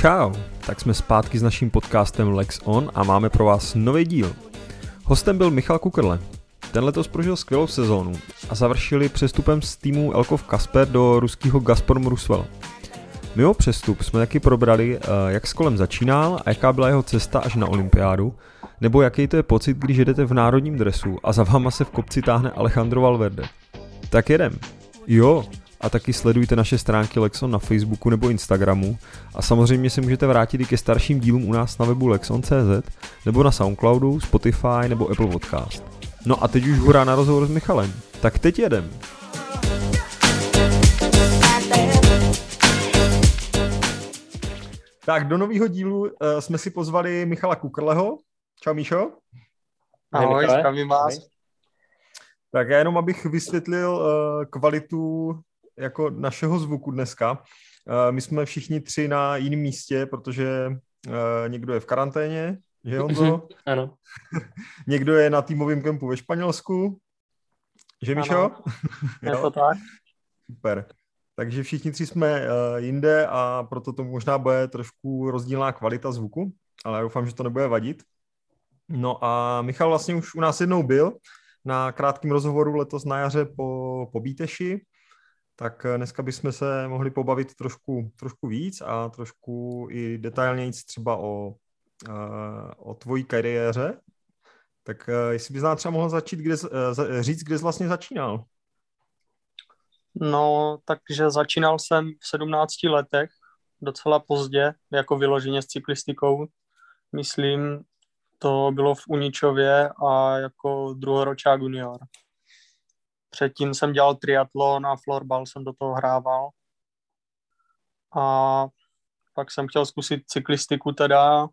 čau, tak jsme zpátky s naším podcastem Lex On a máme pro vás nový díl. Hostem byl Michal Kukrle. Ten letos prožil skvělou sezónu a završili přestupem z týmu Elkov Kasper do ruského Gazprom Rusvel. Mimo přestup jsme taky probrali, eh, jak s kolem začínal a jaká byla jeho cesta až na olympiádu, nebo jaký to je pocit, když jedete v národním dresu a za váma se v kopci táhne Alejandro Valverde. Tak jedem. Jo, a taky sledujte naše stránky Lexon na Facebooku nebo Instagramu a samozřejmě se můžete vrátit i ke starším dílům u nás na webu Lexon.cz nebo na Soundcloudu, Spotify nebo Apple Podcast. No a teď už hurá na rozhovor s Michalem. Tak teď jedem. Tak do nového dílu uh, jsme si pozvali Michala Kukrleho. Čau Míšo. Ahoj, zdravím vás. Tak já jenom abych vysvětlil uh, kvalitu jako našeho zvuku dneska. Uh, my jsme všichni tři na jiném místě, protože uh, někdo je v karanténě, že Honzo? ano. někdo je na týmovém kempu ve Španělsku, že Míšo? je to tak. Super. Takže všichni tři jsme uh, jinde a proto to možná bude trošku rozdílná kvalita zvuku, ale já doufám, že to nebude vadit. No a Michal vlastně už u nás jednou byl na krátkém rozhovoru letos na jaře po, po Bíteši, tak dneska bychom se mohli pobavit trošku, trošku víc a trošku i detailněji třeba o, uh, o tvojí kariéře. Tak uh, jestli bys nám třeba mohl začít, kde, říct, kde jsi vlastně začínal? No, takže začínal jsem v 17 letech, docela pozdě, jako vyloženě s cyklistikou. Myslím, to bylo v Uničově a jako druhoročák junior. Předtím jsem dělal triatlon a florbal jsem do toho hrával. A pak jsem chtěl zkusit cyklistiku teda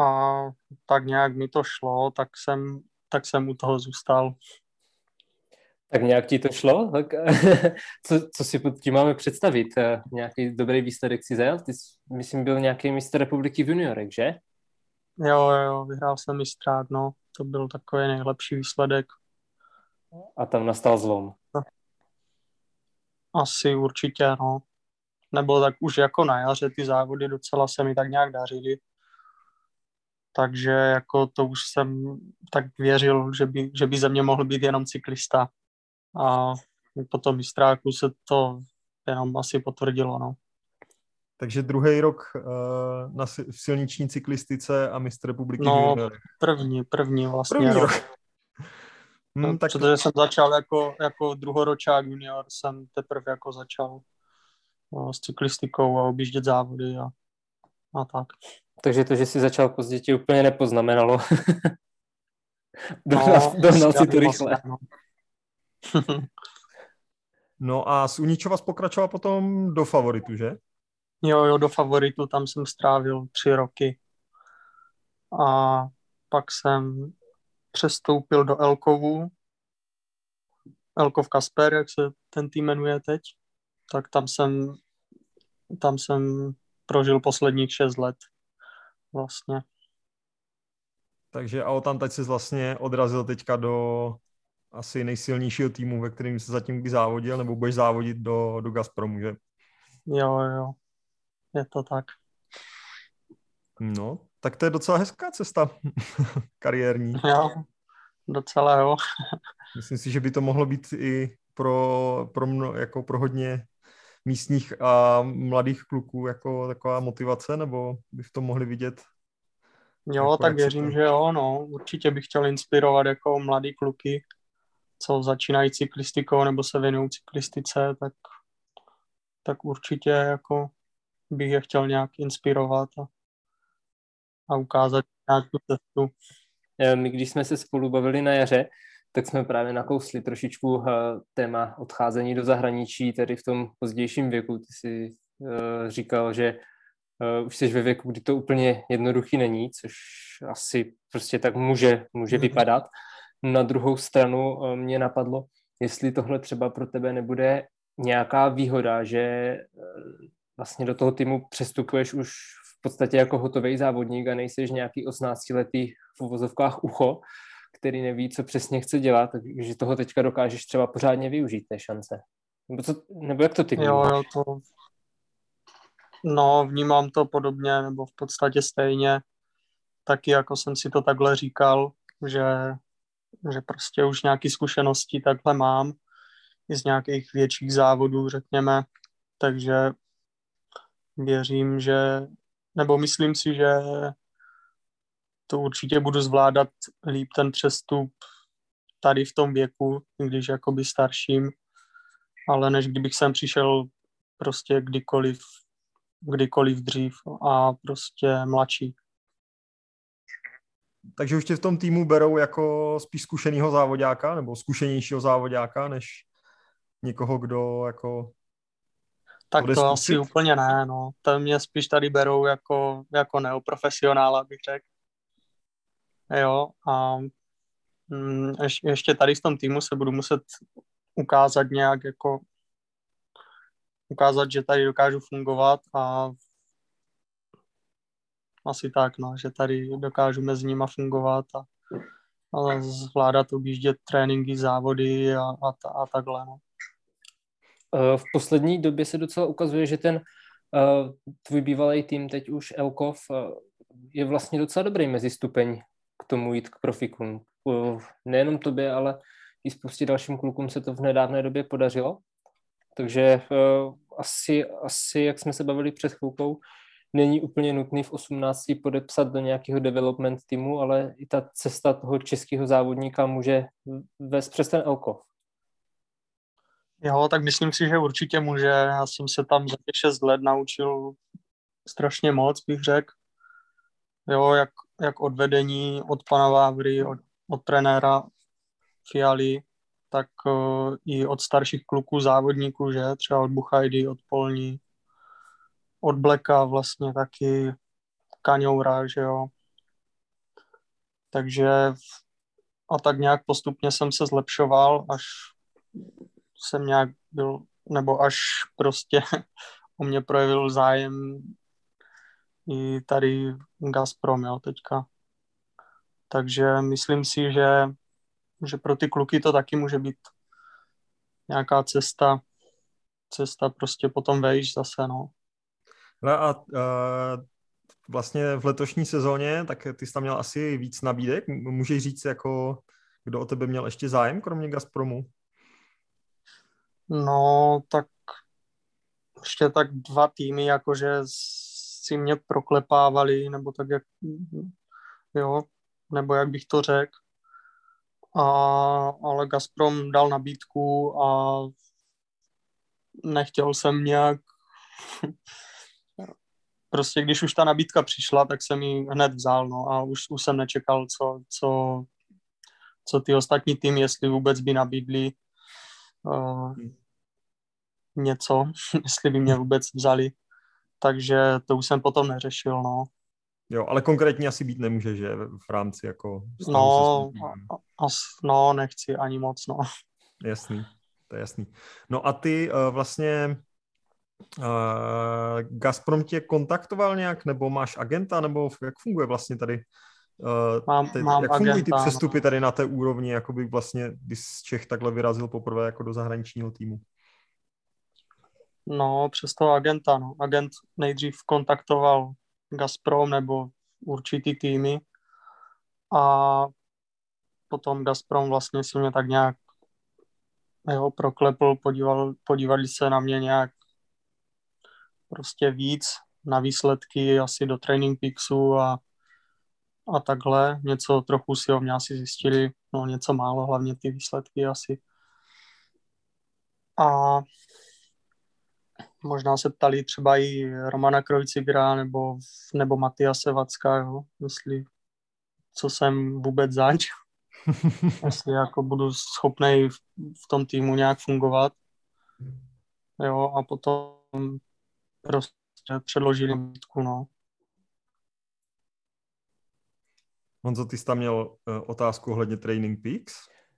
a tak nějak mi to šlo, tak jsem, tak jsem u toho zůstal. Tak nějak ti to šlo? Tak, co, co si pod tím máme představit? Nějaký dobrý výsledek si zajel? Ty jsi, myslím, byl nějaký mistr republiky v juniorech, že? Jo, jo, vyhrál jsem mistrát, no. To byl takový nejlepší výsledek. A tam nastal zlom. Asi určitě, no. Nebo tak už jako na jaře ty závody docela se mi tak nějak dařily. Takže jako to už jsem tak věřil, že by, že by ze mě mohl být jenom cyklista. A po tom mistráku se to jenom asi potvrdilo, no. Takže druhý rok uh, na v silniční cyklistice a mistr republiky No, první, první vlastně první rok. rok. No, Hmm, tak Protože jsem začal jako, jako druhoročák junior, jsem teprve jako začal no, s cyklistikou a objíždět závody a, a tak. Takže to, že jsi začal pozdě, ti úplně nepoznamenalo. No, dohnal, dohnal si to rychle. vlastně, no. No a z Uničova pokračoval potom do favoritu, že? jo, jo, do favoritu, tam jsem strávil tři roky. A pak jsem přestoupil do Elkovu, Elkov Kasper, jak se ten tým jmenuje teď, tak tam jsem, tam jsem prožil posledních šest let vlastně. Takže a tam teď se vlastně odrazil teďka do asi nejsilnějšího týmu, ve kterém se zatím kdy závodil, nebo budeš závodit do, do Gazpromu, že? Jo, jo, je to tak. No, tak to je docela hezká cesta kariérní. Jo, docela jo. Myslím si, že by to mohlo být i pro, pro, mno, jako pro hodně místních a mladých kluků jako taková motivace, nebo by v tom mohli vidět? Jo, Jako tak věřím, to- že jo, no. Určitě bych chtěl inspirovat jako mladý kluky, co začínají cyklistikou nebo se věnují cyklistice, tak, tak určitě jako bych je chtěl nějak inspirovat a, a ukázat nějakou cestu. Eh, My, když jsme se spolu bavili na jaře, tak jsme právě nakousli trošičku eh, téma odcházení do zahraničí, tedy v tom pozdějším věku. Ty jsi eh, říkal, že už jsi ve věku, kdy to úplně jednoduchý není, což asi prostě tak může, může Mhm. vypadat. Na druhou stranu mě napadlo, jestli tohle třeba pro tebe nebude nějaká výhoda, že vlastně do toho týmu přestupuješ už podstatě jako hotový závodník a nejseš nějaký 18-letý v uvozovkách ucho, který neví, co přesně chce dělat, takže toho teďka dokážeš třeba pořádně využít té šance. Nebo, co, nebo jak to ty Jo, vnímáš? jo, to... No, vnímám to podobně, nebo v podstatě stejně, taky jako jsem si to takhle říkal, že, že prostě už nějaké zkušenosti takhle mám, i z nějakých větších závodů, řekněme, takže věřím, že, nebo myslím si, že to určitě budu zvládat líp ten přestup tady v tom věku, když jakoby starším, ale než kdybych sem přišel prostě kdykoliv, kdykoliv dřív a prostě mladší. Takže už tě v tom týmu berou jako spíš zkušeného závodáka nebo zkušenějšího závodáka, než někoho, kdo jako tak to zkusit? asi úplně ne, no. To mě spíš tady berou jako, jako neoprofesionála, bych řekl. Jo, a mm, ještě tady v tom týmu se budu muset ukázat nějak jako ukázat, že tady dokážu fungovat a asi tak, no, že tady dokážu mezi nima fungovat a, a zvládat objíždět tréninky, závody a, a, a takhle. No. Eh, v poslední době se docela ukazuje, že ten uh, tvůj bývalý tým, teď už Elkov, uh, je vlastně docela dobrý mezi stupeň k tomu jít k profikům. Nejenom tobě, ale i spoustě dalším klukům se to v nedávné době podařilo. Takže asi, asi, jak jsme se bavili před chvilkou, není úplně nutný v 18 podepsat do nějakého development týmu, ale i ta cesta toho českého závodníka může vést přes ten Elkov. Jo, tak myslím si, že určitě může. Já jsem se tam za těch šest let naučil strašně moc, bych řekl. Jo, jak, jak od vedení, od pana Vávry, od, od trenéra Fialy, tak uh, i od starších kluků, závodníků, že? Třeba od Buchajdy, od Polní, od Bleka vlastně taky, Kaňoura, že jo. Takže a tak nějak postupně jsem se zlepšoval, až jsem nějak byl, nebo až prostě o mě projevil zájem i tady Gazprom, jo, teďka. Takže myslím si, že, že pro ty kluky to taky může být nějaká cesta, cesta prostě potom vejš zase, no. No a, a vlastně v letošní sezóně, tak ty jsi tam měl asi víc nabídek. Můžeš říct, jako, kdo o tebe měl ještě zájem, kromě Gazpromu? No, tak ještě tak dva týmy, jakože si mě proklepávali, nebo tak jak, jo, nebo jak bych to řekl. A, ale Gazprom dal nabídku a nechtěl jsem nějak prostě když už ta nabídka přišla, tak jsem ji hned vzal, no a už, už jsem nečekal, co, co, co ty ostatní týmy, jestli vůbec by nabídli uh, něco, jestli by mě vůbec vzali, takže to už jsem potom neřešil, no. Jo, ale konkrétně asi být nemůže, že v rámci jako... No, as, no, nechci ani moc, no. Jasný, to je jasný. No a ty uh, vlastně uh, Gazprom tě kontaktoval nějak, nebo máš agenta, nebo jak funguje vlastně tady Uh, mám, teď, mám jak agenta, fungují ty přestupy tady na té úrovni, jako by vlastně, když Čech takhle vyrazil poprvé jako do zahraničního týmu? No, přes toho agenta, no. Agent nejdřív kontaktoval Gazprom nebo určitý týmy a potom Gazprom vlastně si mě tak nějak jo, proklepl, podíval, podívali se na mě nějak prostě víc na výsledky asi do Training Pixu a, a takhle. Něco trochu si o mě asi zjistili, no něco málo, hlavně ty výsledky asi. A možná se ptali třeba i Romana Krojcigra nebo, nebo Matiase Vacka, jo, jestli co jsem vůbec zač, jestli jako budu schopný v, v tom týmu nějak fungovat. Jo, a potom prostě předložili nabídku, no. Honzo, ty jsi tam měl uh, otázku ohledně Training Peaks?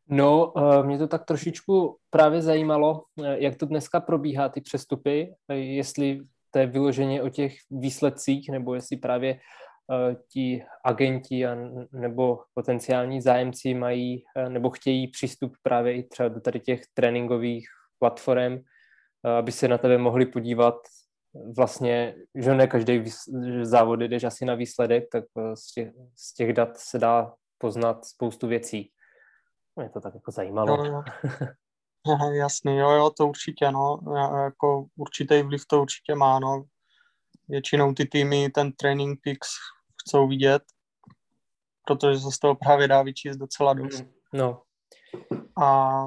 No, uh, mě to tak trošičku právě zajímalo, eh, jak to dneska probíhá, ty přestupy, jestli to je vyloženě o těch výsledcích, nebo jestli právě ti agenti a, nebo potenciální zájemci mají nebo chtějí přístup právě i třeba do tady těch tréninkových platform, aby se na tebe mohli podívat vlastně, že ne každý závod jdeš asi na výsledek, tak eh, z těch, z těch dat se dá poznat spoustu věcí. Mě to tak jako zajímalo. Jo, jo. Jasný, jo, jo, to určitě, no, jako určitý vliv to určitě má, no. Většinou ty týmy ten training pix chcou vidět, protože se z toho právě dá vyčíst docela dost. No. A,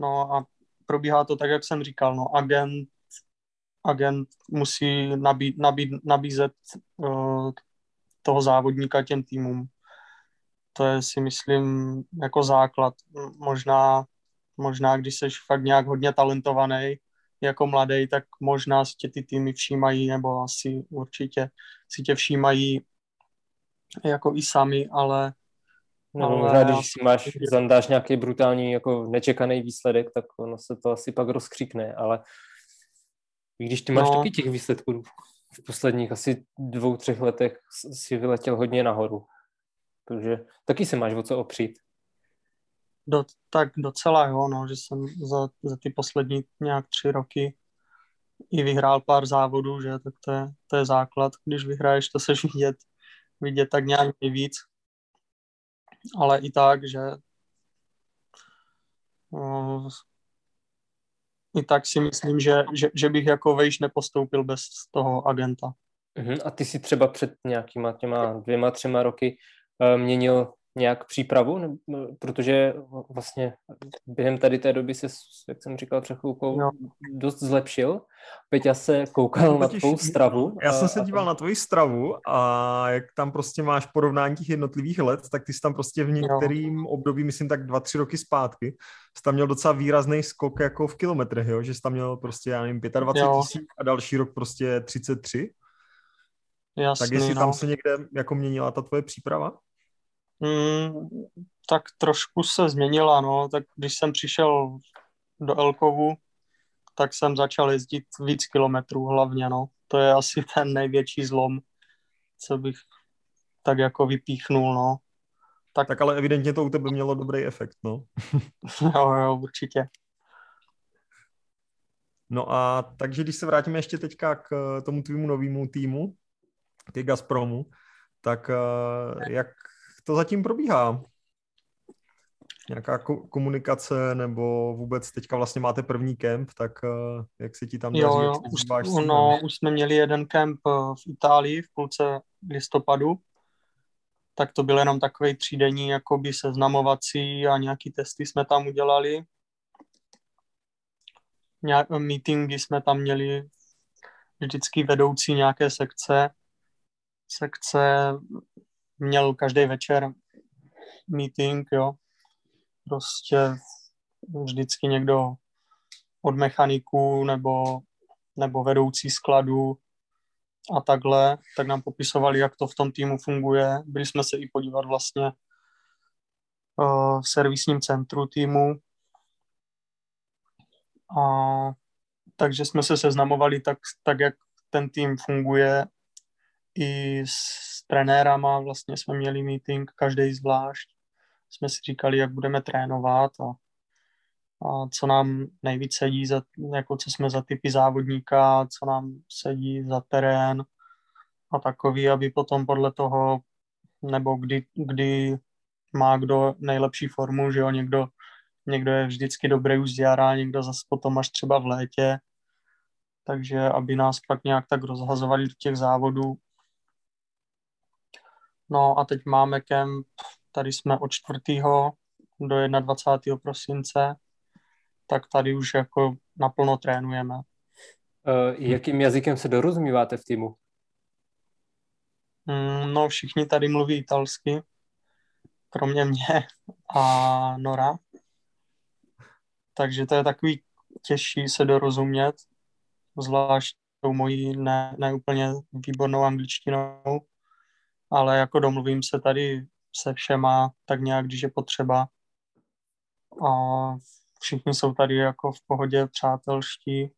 no a probíhá to tak, jak jsem říkal, no, agent, agent musí nabí, nabí, nabízet uh, toho závodníka těm týmům. To je si myslím jako základ. Možná, možná když jsi fakt nějak hodně talentovaný jako mladý, tak možná si tě ty týmy všímají, nebo asi určitě si tě všímají jako i sami, ale No, ale možná, když si máš, zandáš nějaký brutální, jako nečekaný výsledek, tak ono se to asi pak rozkřikne, ale i když ty máš no. taky těch výsledků v posledních asi dvou, třech letech si vyletěl hodně nahoru. Takže taky se máš o co opřít. Do, tak docela jo, no, že jsem za, za ty poslední nějak tři roky i vyhrál pár závodů, že tak to je, to je základ. Když vyhraješ, to seš vidět, vidět tak nějak nejvíc ale i tak, že uh, i tak si myslím, že, že, že bych jako vejš nepostoupil bez toho agenta. Uh-huh. A ty si třeba před nějakýma těma dvěma, třema roky uh, měnil nějak přípravu, ne, protože vlastně během tady té doby se, jak jsem říkal před chvilkou, no. dost zlepšil. Peťa se koukal no, na tvou stravu. Já jsem se díval a... na tvoji stravu a jak tam prostě máš porovnání těch jednotlivých let, tak ty jsi tam prostě v některým no. období, myslím tak dva, tři roky zpátky, jsi tam měl docela výrazný skok jako v kilometrech, jo? že jsi tam měl prostě, já nevím, 25 tisíc a další rok prostě 33. Jasný, tak jestli no. tam se někde jako měnila ta tvoje příprava? Mm, tak trošku se změnila, no. Tak když jsem přišel do Elkovu, tak jsem začal jezdit víc kilometrů hlavně, no. To je asi ten největší zlom, co bych tak jako vypíchnul, no. Tak, tak ale evidentně to u tebe mělo dobrý efekt, no. jo, jo, určitě. No a takže když se vrátíme ještě teďka k eh, tomu tvýmu novému týmu, ke Gazpromu, tak eh, jak to zatím probíhá? Nějaká ko- komunikace nebo vůbec teďka vlastně máte první kemp, tak uh, jak se ti tam daří? Jo, jo. Už, no, už jsme měli jeden kemp eh, v Itálii v půlce listopadu, tak to byl jenom takový třídenní jakoby seznamovací a nějaký testy jsme tam udělali. Nějak, meetingy jsme tam měli vždycky vedoucí nějaké sekce. Sekce měl každý večer meeting, jo. Prostě vždycky někdo od mechaniků nebo, nebo vedoucí skladu a takhle, tak nám popisovali, jak to v tom týmu funguje. Byli jsme se i podívat vlastně uh, v servisním centru týmu. A takže jsme se seznamovali tak, tak, jak ten tým funguje i s trenérama vlastně jsme měli meeting, každý zvlášť. Jsme si říkali, jak budeme trénovat a, a co nám nejvíc sedí, za, jako co jsme za typy závodníka, co nám sedí za terén a takový, aby potom podle toho, nebo kdy, kdy má kdo nejlepší formu, že jo, někdo, někdo je vždycky dobrý už z jara, někdo zase potom až třeba v létě, takže aby nás pak nějak tak rozhazovali do těch závodů, No a teď máme kemp, tady jsme od 4. do 21. prosince, tak tady už jako naplno trénujeme. Uh, jakým jazykem se dorozumíváte v týmu? Mm, no všichni tady mluví italsky, kromě mě a Nora. Takže to je takový těžší se dorozumět, zvlášť tou mojí ne, ne úplně výbornou angličtinou ale jako domluvím se tady se všema tak nějak, když je potřeba. A všichni jsou tady jako v pohodě přátelští,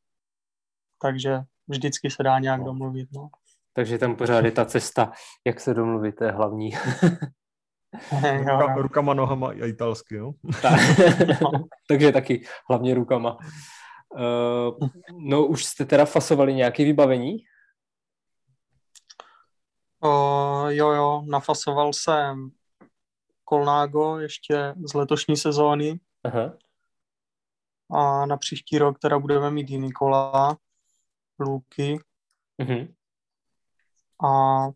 takže vždycky se dá nějak no. domluvit. No. Takže tam pořád je ta cesta, jak se domluvit, to je hlavní. Ruka, rukama, nohama a italsky, jo? Takže taky hlavně rukama. Uh, no už jste teda fasovali nějaké vybavení? Uh, jo, jo, nafasoval jsem Kolnágo ještě z letošní sezóny. Aha. A na příští rok teda budeme mít jiný kola, lůky. Uh-huh. A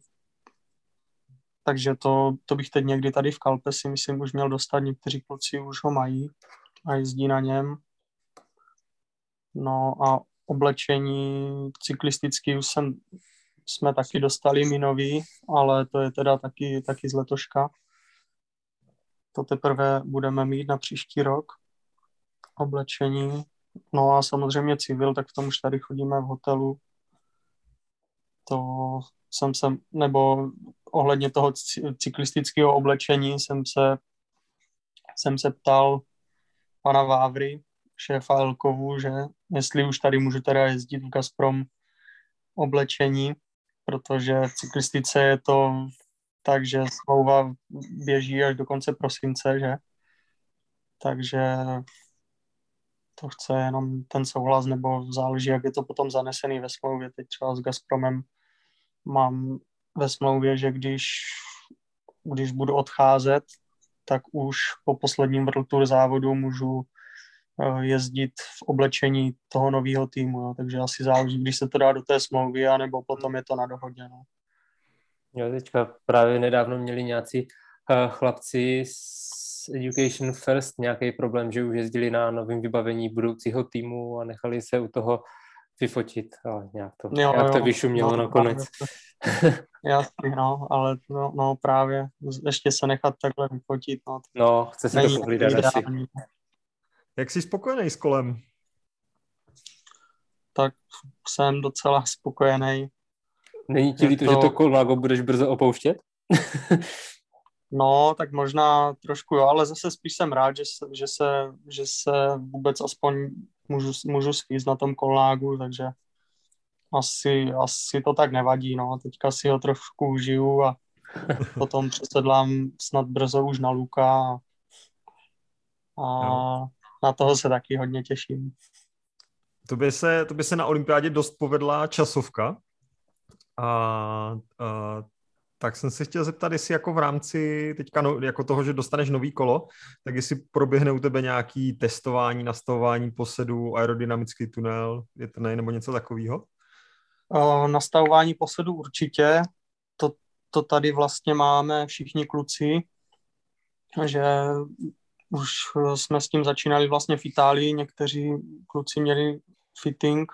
takže to, to bych teď někdy tady v Kalpe si myslím už měl dostat, někteří kluci už ho mají a jezdí na něm. No a oblečení cyklistický už jsem, jsme taky dostali minový, ale to je teda taky, taky z letoška. To teprve budeme mít na příští rok oblečení. No a samozřejmě civil, tak v tom už tady chodíme v hotelu. To jsem se, nebo ohledně toho cyklistického oblečení jsem se, jsem se ptal pana Vávry, šéfa Elkovu, že jestli už tady můžu teda jezdit v Gazprom oblečení, protože v cyklistice je to tak, že smlouva běží až do konce prosince, že? Takže to chce jenom ten souhlas, nebo záleží, jak je to potom zanesený ve smlouvě. Teď třeba s Gazpromem mám ve smlouvě, že když, když budu odcházet, tak už po posledním World Tour závodu můžu jezdit v oblečení toho nového týmu, jo. takže asi záleží, když se to dá do té smlouvy, anebo potom je to na dohodě. No. Jo, teďka právě nedávno měli nějací uh, chlapci z Education First nějaký problém, že už jezdili na novém vybavení budoucího týmu a nechali se u toho vyfotit, ale nějak to, jo, nějak to vyšumělo no, nakonec. Jasně, no, ale no, no, právě ještě se nechat takhle vyfotit. No, no chce se to pohlídat asi. Jak jsi spokojený s kolem? Tak jsem docela spokojený. Není ti líto, to... že to Kolnago budeš brzo opouštět? no, tak možná trošku jo, ale zase spíš jsem rád, že se, že se, že se vůbec aspoň můžu, můžu svízt na tom Kolnágu, takže asi, asi to tak nevadí, no. Teďka si ho trošku užiju a potom přesedlám snad brzo už na Luka a, a no. Na toho se taky hodně těším. To by se, to by se na olympiádě dost povedla časovka. A, a tak jsem se chtěl zeptat, jestli jako v rámci teďka no, jako toho, že dostaneš nový kolo, tak jestli proběhne u tebe nějaký testování, nastavování posedu, aerodynamický tunel, větrný nebo něco takového? Uh, nastavování posedu určitě. To, to tady vlastně máme všichni kluci, že už jsme s tím začínali vlastně v Itálii. Někteří kluci měli fitting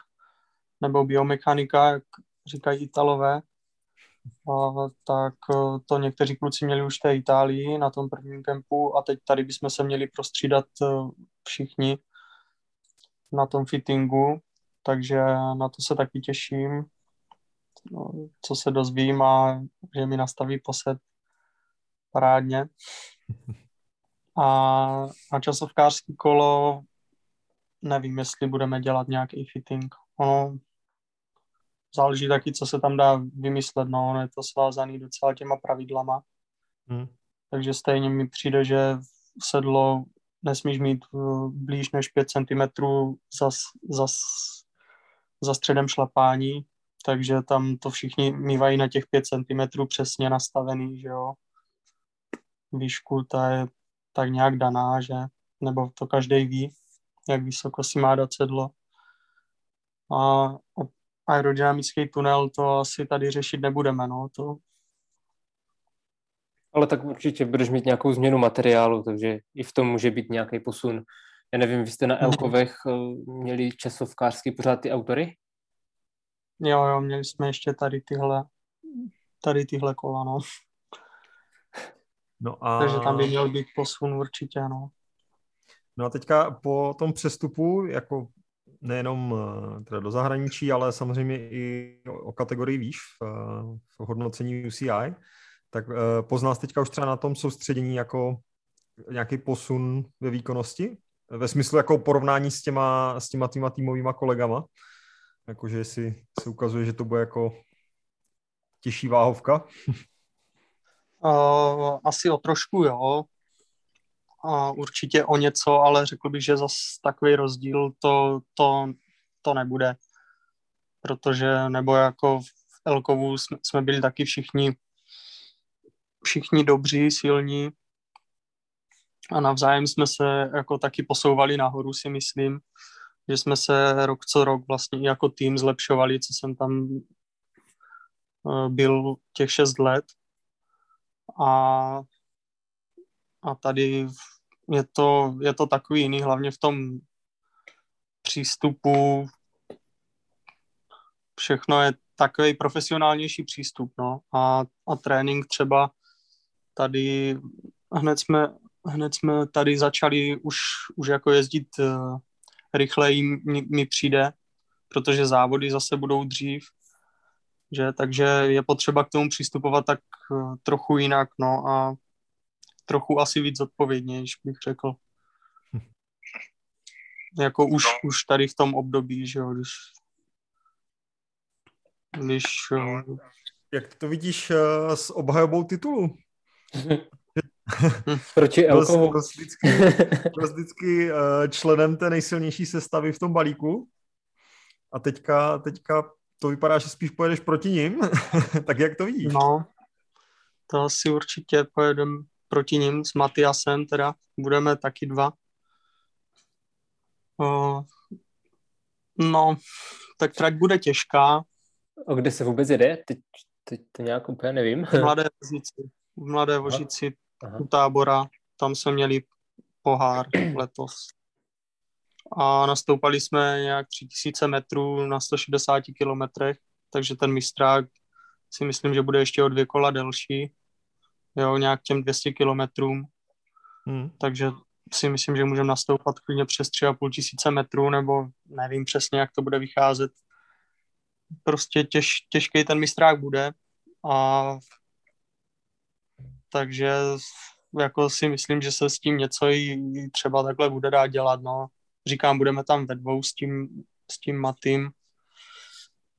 nebo biomechanika, jak říkají Italové tak e, to někteří kluci měli už v té Itálii na tom prvním kempu a teď tady bychom se měli prostřídat e, všichni na tom fittingu, takže na to se taky těším, no, co se dozvím a že mi nastaví posed parádně. A na časovkářský kolo nevím, jestli budeme dělat nějaký fitting. Ono záleží taky, co se tam dá vymyslet, no, ono je to svázaný docela těma pravidlama. Hmm. Takže stejně mi přijde, že sedlo nesmíš mít uh, blíž než 5 cm za, za, za středem šlapání, takže tam to všichni mývají na těch 5 cm přesně nastavený, že jo. Výšku ta je tak nějak daná, že nebo to každý ví, jak vysoko si má dát sedlo. A aerodynamický tunel, to asi tady řešit nebudeme, no, to... Ale tak určitě budeš mít nějakou změnu materiálu, takže i v tom může být nějaký posun. Já nevím, vy jste na mhm. Elkovech eh, měli časovkářský pořád ty autory? Jo, jo, měli jsme ještě tady tyhle, tady tyhle kola, no. No a... Takže tam by měl být posun určitě, no. No a teďka po tom přestupu, jako nejenom eh, teda do zahraničí, ale samozřejmě i o kategorii výš v, eh, v hodnocení UCI, tak eh, poznal teďka už třeba na tom soustředění jako nějaký posun ve výkonnosti? Ve smyslu jako porovnání s těma, s těma týma týmovýma kolegama? Jakože si se ukazuje, že to bude jako těžší váhovka? Uh, asi o trošku jo, a určitě o něco, ale řekl bych, že zas takový rozdíl to, to, to nebude. Protože, nebo jako v Elkovu jsme, jsme byli taky všichni všichni dobří, silní a navzájem jsme se jako taky posouvali nahoru, si myslím, že jsme se rok co rok vlastně jako tým zlepšovali, co jsem tam eh, byl těch šest let. A, a tady je to, je to takový jiný, hlavně v tom přístupu. Všechno je takový profesionálnější přístup, no. A, a trénink třeba tady hned jsme, hned jsme tady začali už, už jako jezdit uh, rychleji mi, mi přijde, protože závody zase budou dřív, že, takže je potřeba k tomu přistupovat tak uh, trochu jinak, no a trochu asi víc odpovědnější, bych řekl. Hm. Jako už, už tady v tom období, že jo, když, když uh, Jak to vidíš uh, s obhajobou titulu? Proti Elkovu. Byl vždycky, byl vždycky uh, členem té nejsilnější sestavy v tom balíku a teďka, teďka to vypadá, že spíš pojedeš proti ním. tak jak to vidíš? No, to asi určitě pojedem proti ním s Matiasem, teda budeme taky dva. Uh, no, tak trať bude těžká. A kde se vůbec jede? Teď, teď to nějak úplně nevím. Mladé pozici v Mladé Vožici u tábora, tam jsme měli pohár letos. A nastoupali jsme nějak 3000 metrů na 160 kilometrech, takže ten mistrák si myslím, že bude ještě o dvě kola delší, jo, nějak těm 200 kilometrům. Hmm. Takže si myslím, že můžeme nastoupat klidně přes 3,5 tisíce metrů, nebo nevím přesně, jak to bude vycházet. Prostě těž, těžký ten mistrák bude a takže jako si myslím, že se s tím něco i třeba takhle bude dát dělat, no. Říkám, budeme tam ve dvou s tím, s tím Matým,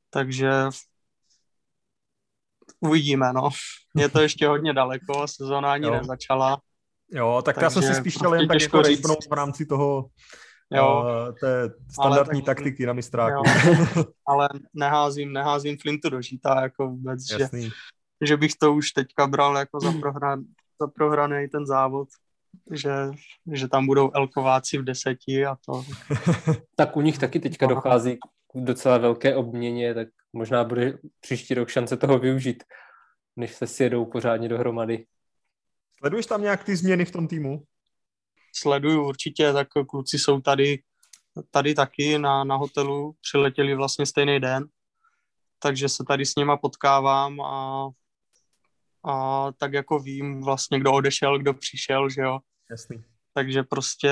takže uvidíme, no. Je to ještě hodně daleko, sezóna ani jo. nezačala. Jo, tak já jsem si spíš chtěl jen tak jako v rámci toho jo. Uh, té standardní tak, taktiky na mistráku. Jo. Ale neházím, neházím Flintu do žíta, jako vůbec, Jasný. že že bych to už teďka bral jako za, prohran, za prohraný ten závod, že, že tam budou elkováci v deseti a to. tak u nich taky teďka dochází k docela velké obměně, tak možná bude příští rok šance toho využít, než se sjedou pořádně dohromady. Sleduješ tam nějak ty změny v tom týmu? Sleduju určitě, tak kluci jsou tady, tady taky na, na hotelu, přiletěli vlastně stejný den, takže se tady s něma potkávám a a tak jako vím vlastně, kdo odešel, kdo přišel, že jo. Jasný. Takže prostě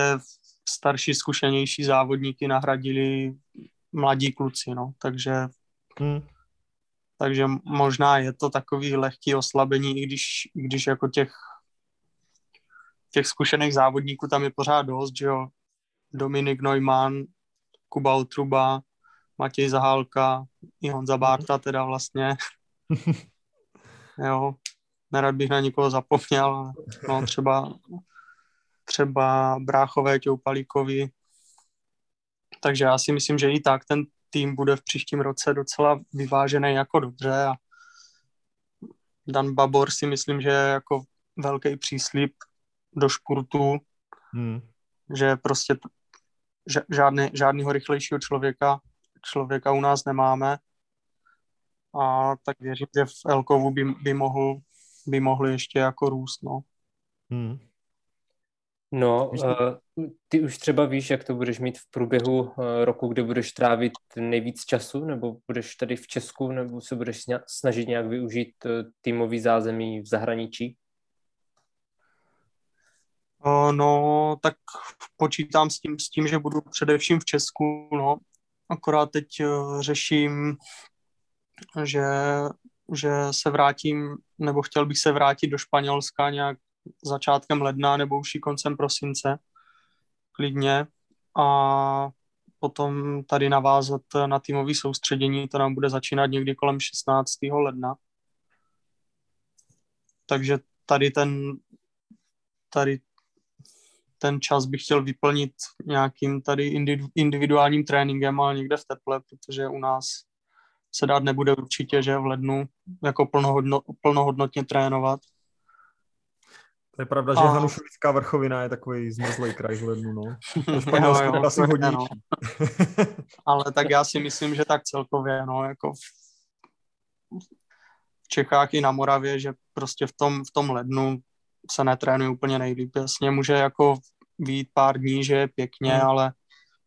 starší, zkušenější závodníky nahradili mladí kluci, no, takže hmm. takže možná je to takový lehký oslabení, i když, i když jako těch těch zkušených závodníků tam je pořád dost, že jo. Dominik Neumann, Kuba Otruba, Matěj Zahálka, i Honza Bárta teda vlastně. jo, nerad bych na nikoho zapomněl, no třeba, třeba Bráchové, Těupalíkovi. Takže já si myslím, že i tak ten tým bude v příštím roce docela vyvážený jako dobře a Dan Babor si myslím, že je jako velký příslip do špurtu, hmm. že prostě žádný, žádného rychlejšího člověka, člověka u nás nemáme a tak věřím, že v Elkovu by, by mohl by mohly ještě jako růst, no. Hmm. No, uh, ty už třeba víš, jak to budeš mít v průběhu uh, roku, kde budeš trávit nejvíc času, nebo budeš tady v Česku, nebo se budeš snažit nějak využít uh, týmový zázemí v zahraničí? No, tak počítám s tím, s tím, že budu především v Česku, no. Akorát teď řeším, že že se vrátím, nebo chtěl bych se vrátit do Španělska nějak začátkem ledna nebo už i koncem prosince, klidně. A potom tady navázat na týmové soustředění, to nám bude začínat někdy kolem 16. ledna. Takže tady ten, tady ten čas bych chtěl vyplnit nějakým tady individuálním tréninkem, ale někde v teple, protože u nás se dát nebude určitě, že v lednu jako plnohodno, plnohodnotně trénovat. To je pravda, že a... Hanušovická vrchovina je takový zmrzlý kraj v lednu, no. Jo, jo, asi hodně. No. Ale tak já si myslím, že tak celkově, no, jako v, v Čechách i na Moravě, že prostě v tom, v tom lednu se netrénuje úplně nejlíp. Jasně může jako být pár dní, že je pěkně, hmm. ale,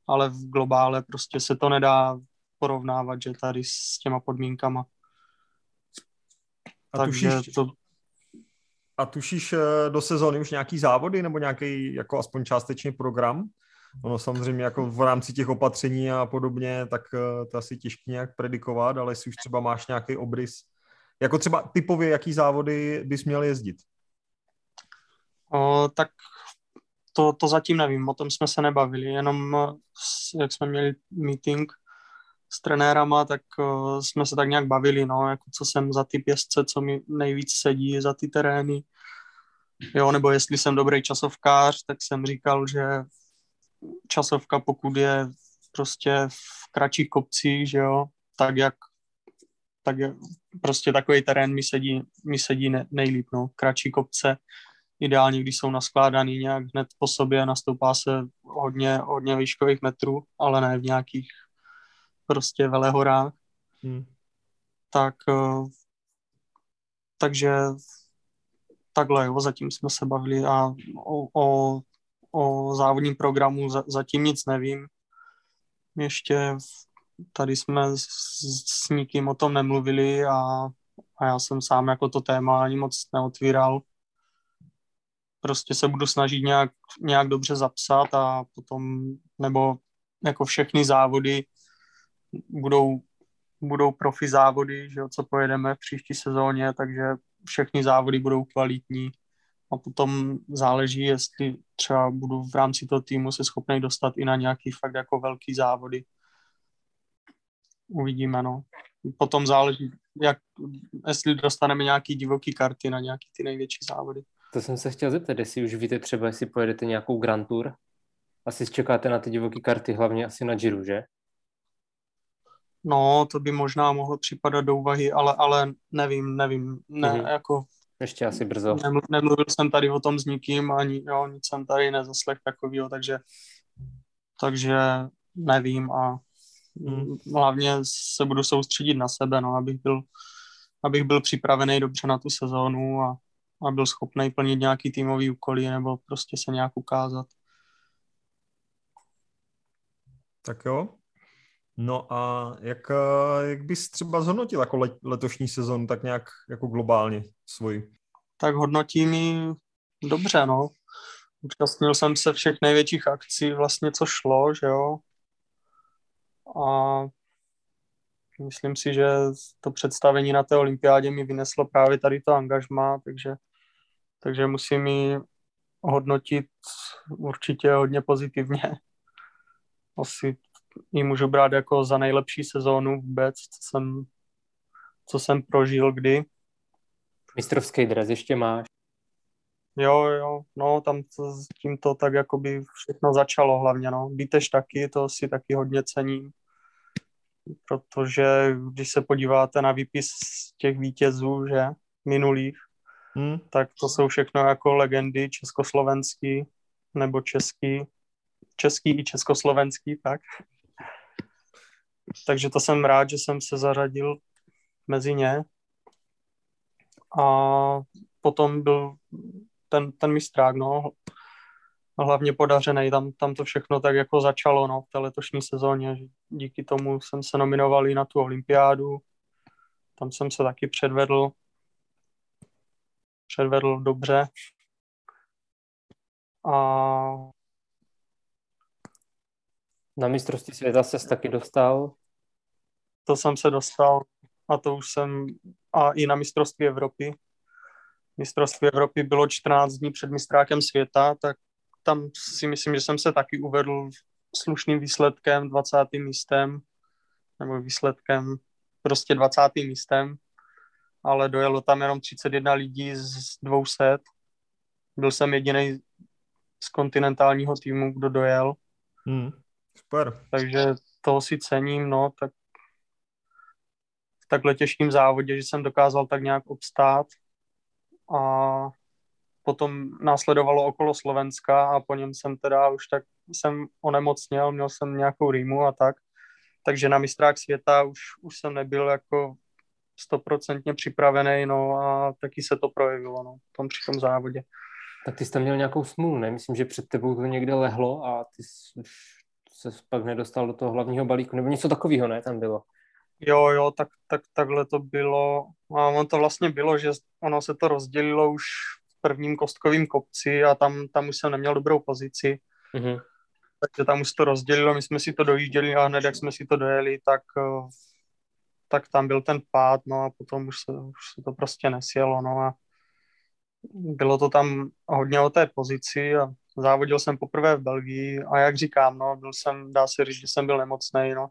ale v globále prostě se to nedá porovnávat, že tady s těma podmínkama. A Takže tušíš, to... A tušíš eh, do sezóny už nějaký závody nebo nějaký jako aspoň částečný program? Ono samozřejmě jako v rámci těch opatření a podobně, tak eh, to asi těžké nějak predikovat, ale jestli už třeba máš nějaký obrys, jako třeba typově, jaký závody bys měl jezdit? O, tak to, to zatím nevím, o tom jsme se nebavili, jenom jak jsme měli meeting s trenérama, tak uh, jsme se tak nějak bavili, no, jako co jsem za ty pěstce, co mi nejvíc sedí za ty terény. Jo, nebo jestli jsem dobrý časovkář, tak jsem říkal, že časovka, pokud je prostě v kratších kopcích, že jo, tak jak tak je, prostě takový terén mi sedí, mi sedí ne, nejlíp, no. Kratší kopce, ideálně, když jsou naskládaný nějak hned po sobě, nastoupá se hodně, hodně výškových metrů, ale ne v nějakých prostě velehorách. Hmm. Tak, eh, takže takhle, jo, zatím jsme se bavili a o, o, o závodním programu za, zatím nic nevím. Ještě tady jsme s, s nikým o tom nemluvili a, a já jsem sám jako to téma ani moc neotvíral. Prostě se budu snažit nějak, nějak dobře zapsat a potom, nebo jako všechny závody budou, budou profi závody, že jo, co pojedeme v příští sezóně, takže všechny závody budou kvalitní a potom záleží, jestli třeba budu v rámci toho týmu se schopný dostat i na nějaký fakt jako velký závody. Uvidíme, no. Potom záleží, jak, jestli dostaneme nějaký divoký karty na nějaký ty největší závody. To jsem se chtěl zeptat, jestli už víte třeba, jestli pojedete nějakou Grand Tour. Asi čekáte na ty divoké karty, hlavně asi na Giro, že? No, to by možná mohlo připadat do úvahy, ale, ale nevím, nevím, ne, mm-hmm. jako... Ještě asi brzo. Nemluvil jsem tady o tom s nikým, ani jo, nic jsem tady nezaslech takového, takže, takže nevím a mm. hlavně se budu soustředit na sebe, no, abych byl, abych byl připravený dobře na tu sezónu a, a byl schopný plnit nějaký týmový úkoly nebo prostě se nějak ukázat. Tak jo, No a jak, jak bys třeba zhodnotil jako let, letošní sezon, tak nějak jako globálně svůj? Tak hodnotím ji dobře, no. Účastnil jsem se všech největších akcí, vlastně co šlo, že jo. A myslím si, že to představení na té olympiádě mi vyneslo právě tady to angažma, takže, takže musím ji hodnotit určitě hodně pozitivně. Asi ji můžu brát jako za nejlepší sezónu vůbec, co jsem, co jsem prožil kdy. Mistrovský dres ještě máš? Jo, jo, no tam to, s tím to tak jako by všechno začalo hlavně, no. Bíteš taky, to si taky hodně cením, protože když se podíváte na výpis těch vítězů, že, minulých, hmm. tak to jsou všechno jako legendy československý nebo český, český i československý, tak takže to jsem rád, že jsem se zařadil mezi ně. A potom byl ten, ten mistrák, no, hlavně podařený, tam, tam to všechno tak jako začalo, no, v té letošní sezóně. Díky tomu jsem se nominoval i na tu olympiádu, tam jsem se taky předvedl, předvedl dobře. A na mistrovství světa se taky dostal? To jsem se dostal a to už jsem, a i na mistrovství Evropy. Mistrovství Evropy bylo 14 dní před mistrákem světa, tak tam si myslím, že jsem se taky uvedl slušným výsledkem, 20. místem, nebo výsledkem prostě 20. místem, ale dojelo tam jenom 31 lidí z 200. Byl jsem jediný z kontinentálního týmu, kdo dojel. Hmm, super. Takže toho si cením, no, tak v takhle těžkém závodě, že jsem dokázal tak nějak obstát a potom následovalo okolo Slovenska a po něm jsem teda už tak jsem onemocněl, měl jsem nějakou rýmu a tak, takže na mistrák světa už, už jsem nebyl jako stoprocentně připravený, no a taky se to projevilo, no, v tom při tom závodě. Tak ty jsi tam měl nějakou smůlu, ne? Myslím, že před tebou to někde lehlo a ty jsi už se pak nedostal do toho hlavního balíku, nebo něco takového, ne? Tam bylo. Jo, jo, tak, tak takhle to bylo. A on to vlastně bylo, že ono se to rozdělilo už v prvním kostkovém kopci a tam, tam už jsem neměl dobrou pozici. Mm-hmm. Takže tam už to rozdělilo, my jsme si to dojížděli a hned, jak jsme si to dojeli, tak, eh, tak tam byl ten pád, no a potom už se, už se to prostě nesjelo, no a bylo to tam hodně o té pozici a závodil jsem poprvé v Belgii a jak říkám, no, byl jsem, dá se říct, že jsem byl nemocný, no.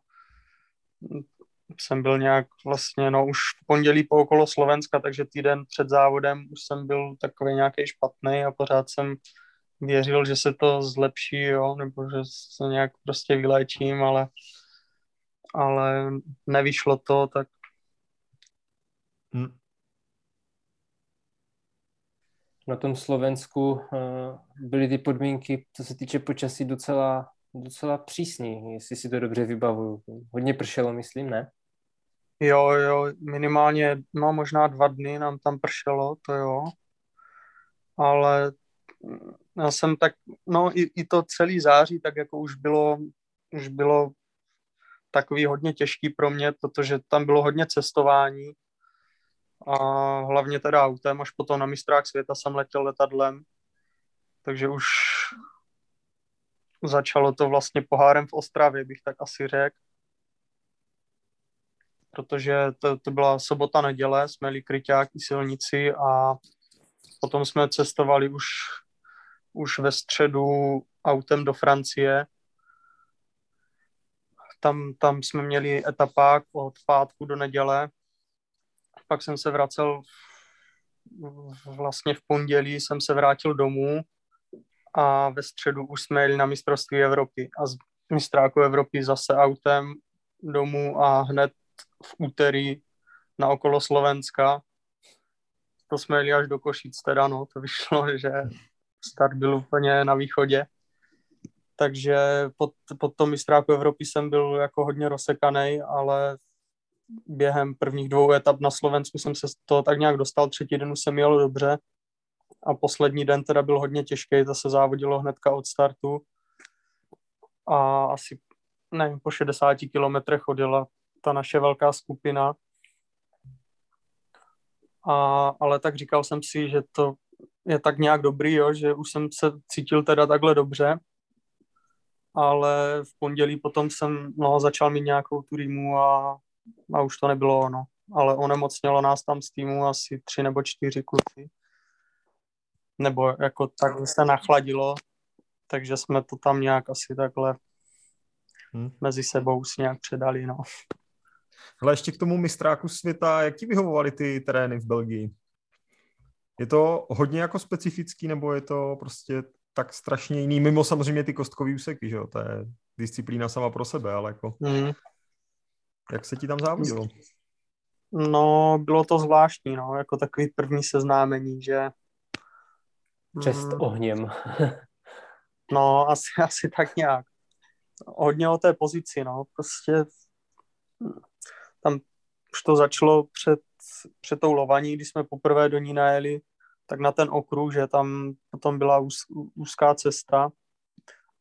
Jsem byl nějak vlastně, no, už v pondělí po okolo Slovenska, takže týden před závodem už jsem byl takový nějaký špatný a pořád jsem věřil, že se to zlepší, jo, nebo že se nějak prostě vyléčím, ale, ale nevyšlo to, tak hmm na tom Slovensku eh, byly ty podmínky, co se týče počasí, docela, docela přísní, jestli si to dobře vybavuju. Hodně pršelo, myslím, ne? Jo, jo, minimálně, no možná dva dny nám tam pršelo, to jo. Ale já jsem tak, no i, i to celý září, tak jako už bylo, už bylo takový hodně těžký pro mě, protože tam bylo hodně cestování a hlavně teda autem, až potom na mistrák světa jsem letěl letadlem, takže už začalo to vlastně pohárem v Ostravě, bych tak asi řekl. Protože to, to byla sobota, neděle, jsme jeli kryťák i silnici a potom jsme cestovali už, už ve středu autem do Francie. Tam, tam jsme měli etapák od pátku do neděle, pak jsem se vracel vlastně v pondělí jsem se vrátil domů a ve středu už jsme jeli na mistrovství Evropy a z mistráku Evropy zase autem domů a hned v úterý na okolo Slovenska. To jsme jeli až do Košic teda, no, to vyšlo, že start byl úplně na východě. Takže pod, pod tom mistráku Evropy jsem byl jako hodně rozsekaný, ale během prvních dvou etap na Slovensku jsem se to tak nějak dostal, třetí den už jsem jel dobře a poslední den teda byl hodně těžký, to se závodilo hnedka od startu a asi, nevím, po 60 kilometrech odjela ta naše velká skupina. A, ale tak říkal jsem si, že to je tak nějak dobrý, jo, že už jsem se cítil teda takhle dobře, ale v pondělí potom jsem no, začal mít nějakou tu rýmu a a už to nebylo ono. Ale onemocnělo nás tam z týmu asi tři nebo čtyři kluci. Nebo jako tak se nachladilo, takže jsme to tam nějak asi takhle hmm. mezi sebou si nějak předali, no. Ale ještě k tomu mistráku světa, jak ti vyhovovaly ty terény v Belgii? Je to hodně jako specifický, nebo je to prostě tak strašně jiný, mimo samozřejmě ty kostkový úseky, že jo, to je disciplína sama pro sebe, ale jako... Hmm. Jak se ti tam závodilo? No, bylo to zvláštní, no, jako takový první seznámení, že... Přest mm, ohněm. no, asi, asi tak nějak. Hodně o té pozici, no, prostě tam už to začalo před, před tou lovaní, když jsme poprvé do ní najeli, tak na ten okruh, že tam potom byla úz, úzká cesta,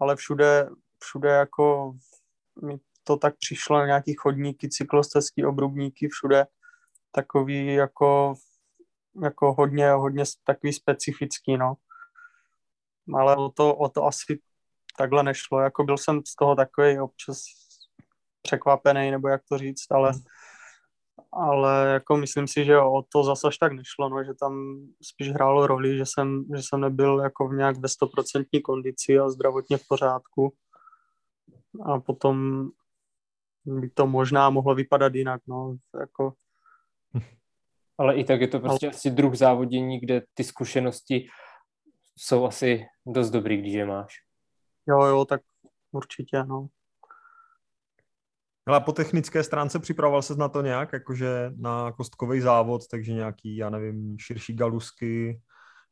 ale všude, všude jako mi to tak přišlo, nějaký chodníky, cyklostezky, obrubníky, všude takový jako, jako hodně, hodně takový specifický, no. Ale o to, o to asi takhle nešlo, jako byl jsem z toho takový občas překvapený, nebo jak to říct, ale, ale jako myslím si, že o to zase až tak nešlo, no, že tam spíš hrálo roli, že jsem, že jsem nebyl jako v nějak ve stoprocentní kondici a zdravotně v pořádku. A potom by to možná mohlo vypadat jinak, no, jako... Ale i tak je to prostě Ale... asi druh závodění, kde ty zkušenosti jsou asi dost dobrý, když je máš. Jo, jo, tak určitě, no. Ale po technické stránce připravoval se na to nějak, jakože na kostkový závod, takže nějaký, já nevím, širší galusky,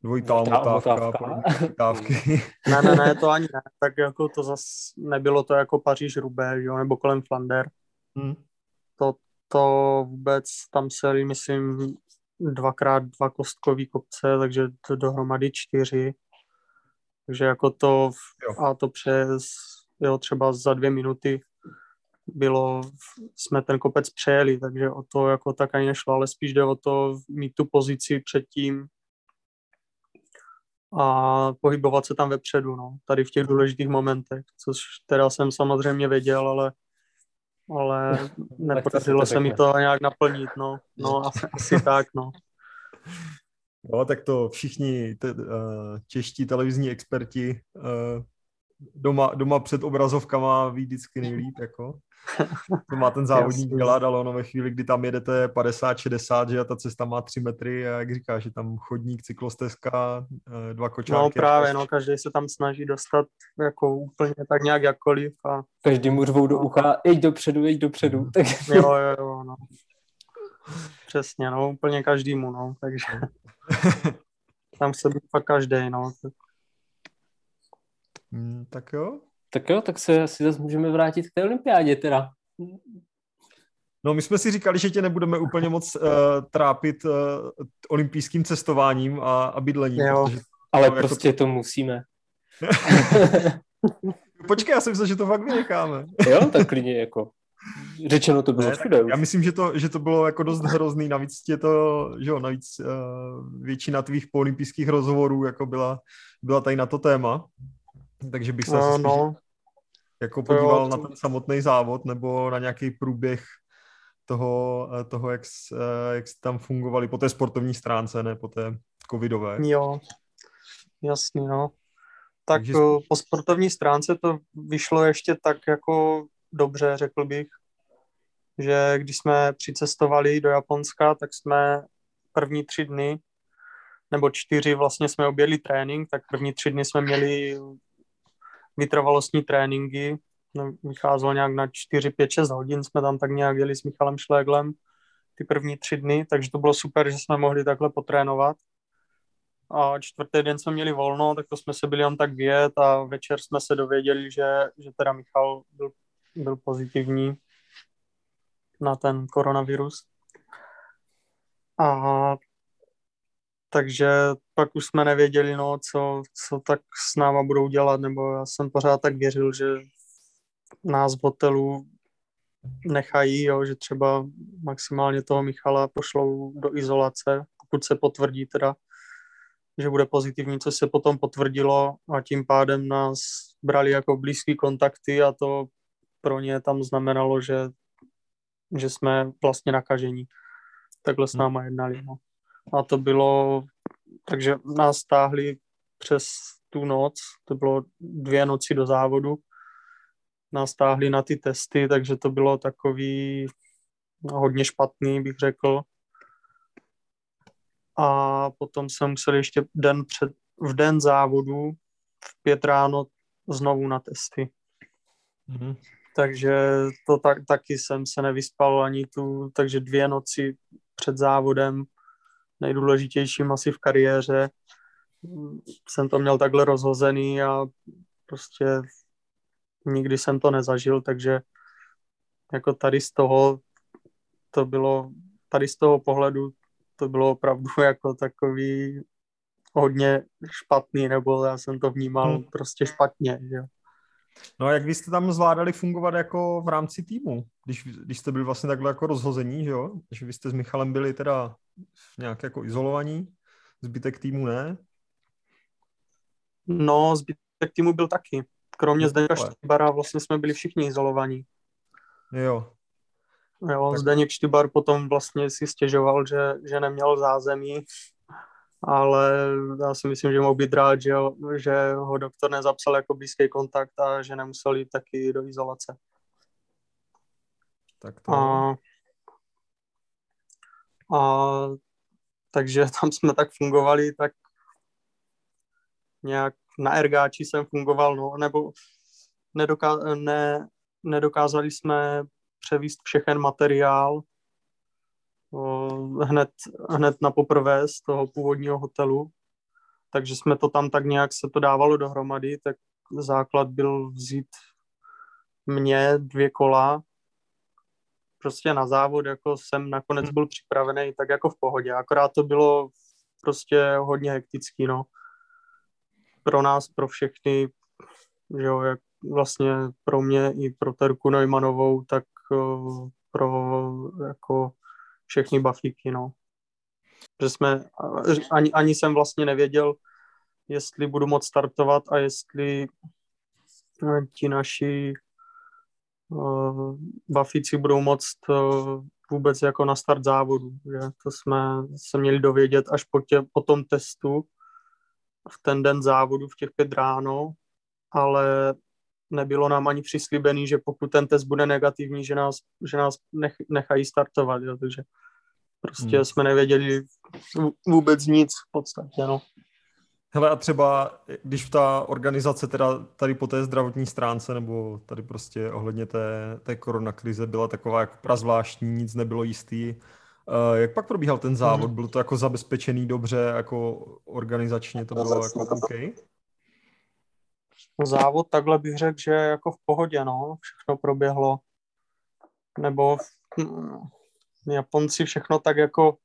dvojitá omotávky. ne, ne, ne, to ani ne. Tak jako to zas nebylo to jako Paříž Rubé, jo, nebo kolem Flander. Hmm. To, to vůbec tam se, myslím, dvakrát dva kostkový kopce, takže to dohromady čtyři. Takže jako to, jo. a to přes, jo, třeba za dvě minuty bylo, jsme ten kopec přejeli, takže o to jako tak ani nešlo, ale spíš jde o to mít tu pozici předtím a pohybovat se tam vepředu, no, tady v těch důležitých momentech, což teda jsem samozřejmě věděl, ale ale nepodařilo se mi to nějak naplnit, no, no asi, asi tak, no. No, tak to všichni te, uh, čeští televizní experti uh, doma, doma před obrazovkama ví vždycky nejlíp, jako. To má ten závodník dělat, ale ono ve chvíli, kdy tam jedete 50-60, že a ta cesta má 3 metry a jak říká, že tam chodník, cyklostezka, eh, dva kočárky. No právě, no, každý se tam snaží dostat jako úplně tak nějak jakkoliv. A... Každý mu řvou do ucha, jeď dopředu, jeď dopředu. Tak... Jo, jo, jo, no. Přesně, no, úplně každému, no, takže tam se být fakt každý, no. Hmm, tak jo. Tak jo, tak se asi zase můžeme vrátit k té olympiádě teda. No my jsme si říkali, že tě nebudeme úplně moc uh, trápit uh, olympijským cestováním a, a bydlením. Jo, protože ale to prostě jako... to musíme. Počkej, já jsem myslel, že to fakt vynecháme. jo, tak klidně jako řečeno to bylo všude. Já myslím, že to, že to bylo jako dost hrozný, navíc tě to, že jo, navíc uh, většina tvých olympijských rozhovorů jako byla, byla tady na to téma, takže bych se no, asi no. jako podíval jo, to... na ten samotný závod nebo na nějaký průběh toho, eh, toho jak, eh, jak tam fungovali po té sportovní stránce, ne po té covidové. Jo, jasný, no. Tak Takže... po sportovní stránce to vyšlo ještě tak jako dobře, řekl bych, že když jsme přicestovali do Japonska, tak jsme první tři dny, nebo čtyři vlastně jsme obědli trénink, tak první tři dny jsme měli vytrvalostní tréninky, no, vycházelo nějak na 4, 5, 6 hodin, jsme tam tak nějak jeli s Michalem Šléglem ty první tři dny, takže to bylo super, že jsme mohli takhle potrénovat. A čtvrtý den jsme měli volno, tak to jsme se byli jen tak vyjet a večer jsme se dověděli, že, že teda Michal byl byl pozitivní na ten koronavirus. A takže pak už jsme nevěděli, no, co, co tak s náma budou dělat, nebo já jsem pořád tak věřil, že nás v hotelu nechají, jo, že třeba maximálně toho Michala pošlou do izolace, pokud se potvrdí teda, že bude pozitivní, co se potom potvrdilo a tím pádem nás brali jako blízký kontakty a to pro ně tam znamenalo, že, že jsme vlastně nakažení. Takhle s hmm. náma jednali. No. A to bylo, takže nás stáhli přes tu noc, to bylo dvě noci do závodu, nás stáhli na ty testy, takže to bylo takový no, hodně špatný, bych řekl. A potom jsem musel ještě den před, v den závodu v pět ráno znovu na testy. Mm-hmm takže to tak, taky jsem se nevyspal ani tu, takže dvě noci před závodem, nejdůležitějším asi v kariéře, jsem to měl takhle rozhozený a prostě nikdy jsem to nezažil, takže jako tady z toho to bylo, tady z toho pohledu to bylo opravdu jako takový hodně špatný, nebo já jsem to vnímal hmm. prostě špatně, že No a jak vy jste tam zvládali fungovat jako v rámci týmu, když, když jste byli vlastně takhle jako rozhození, že jo? Že vy jste s Michalem byli teda nějak jako izolovaní, zbytek týmu ne? No, zbytek týmu byl taky. Kromě Zdeňka Štybara vlastně jsme byli všichni izolovaní. Jo. Jo, tak... Zdeněk Štybar potom vlastně si stěžoval, že, že neměl zázemí ale já si myslím, že mohl být rád, že, že ho doktor nezapsal jako blízký kontakt a že nemusel jít taky do izolace. Tak to... A, a takže tam jsme tak fungovali, tak nějak na ergáči jsem fungoval, no, nebo nedoká- ne, nedokázali jsme převíst všechen materiál hned, hned na poprvé z toho původního hotelu, takže jsme to tam tak nějak se to dávalo dohromady, tak základ byl vzít mě dvě kola, prostě na závod, jako jsem nakonec byl připravený, tak jako v pohodě, akorát to bylo prostě hodně hektický, no. Pro nás, pro všechny, že jo, jak vlastně pro mě i pro Terku Neumannovou, tak pro jako všechny bafíky, no. Že jsme, ani, ani jsem vlastně nevěděl, jestli budu moct startovat a jestli eh, ti naši uh, bafíci budou moct uh, vůbec jako na start závodu. Že? To jsme se měli dovědět až po, tě, po tom testu v ten den závodu v těch pět ráno, ale nebylo nám ani přislíbený, že pokud ten test bude negativní, že nás, že nás nech, nechají startovat, jo, takže prostě hmm. jsme nevěděli vůbec nic v podstatě, no. Hele a třeba, když ta organizace teda tady po té zdravotní stránce nebo tady prostě ohledně té, té koronakrize byla taková jako prazvláštní, nic nebylo jistý, uh, jak pak probíhal ten závod? Hmm. Bylo to jako zabezpečený dobře, jako organizačně to bylo jako OK? Závod takhle bych řekl, že jako v pohodě, no, všechno proběhlo. Nebo v, hm, Japonci všechno tak jako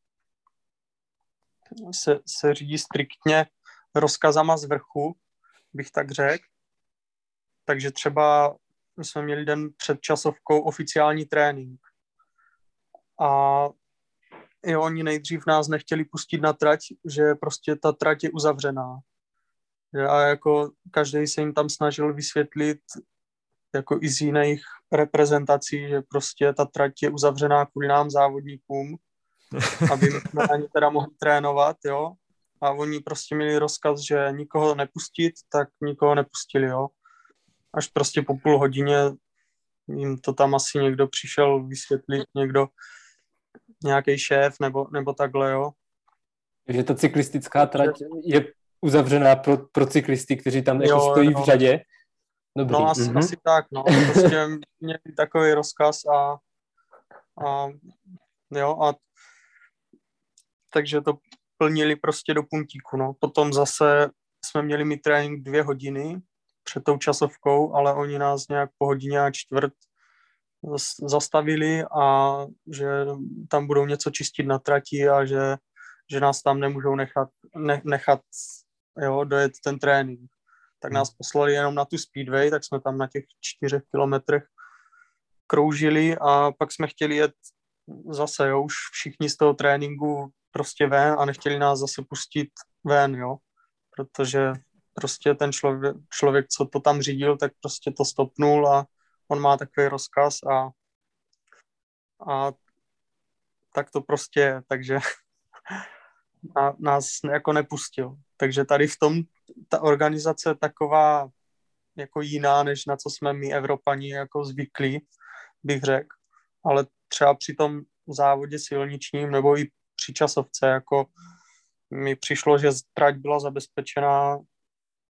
se, se řídí striktně rozkazama z vrchu, bych tak řekl. Takže třeba jsme měli den před časovkou oficiální trénink. A jo, oni nejdřív nás nechtěli pustit na trať, že prostě ta trať je uzavřená. A jako každý se jim tam snažil vysvětlit jako i z jiných reprezentací, že prostě ta trať je uzavřená kvůli nám závodníkům, aby jsme ani teda mohli trénovat, jo a oni prostě měli rozkaz, že nikoho nepustit, tak nikoho nepustili, jo. Až prostě po půl hodině jim to tam asi někdo přišel vysvětlit, někdo, nějaký šéf nebo, nebo takhle, jo. Takže ta cyklistická trať je uzavřená pro, pro cyklisty, kteří tam jako jo, stojí jo. v řadě. Dobrý. No asi, mm-hmm. asi tak, no. Prostě měli takový rozkaz a, a jo, a takže to plnili prostě do puntíku. No. Potom zase jsme měli mít trénink dvě hodiny před tou časovkou, ale oni nás nějak po hodině a čtvrt zastavili a že tam budou něco čistit na trati a že, že nás tam nemůžou nechat, ne, nechat jo, dojet ten trénink. Tak nás poslali jenom na tu speedway, tak jsme tam na těch čtyřech kilometrech kroužili a pak jsme chtěli jet zase, jo, už všichni z toho tréninku prostě ven a nechtěli nás zase pustit ven, jo, protože prostě ten člověk, člověk, co to tam řídil, tak prostě to stopnul a on má takový rozkaz a, a tak to prostě je, takže nás jako nepustil. Takže tady v tom ta organizace je taková jako jiná, než na co jsme my Evropani jako zvyklí, bych řekl. Ale třeba při tom závodě silničním nebo i při časovce, jako mi přišlo, že trať byla zabezpečená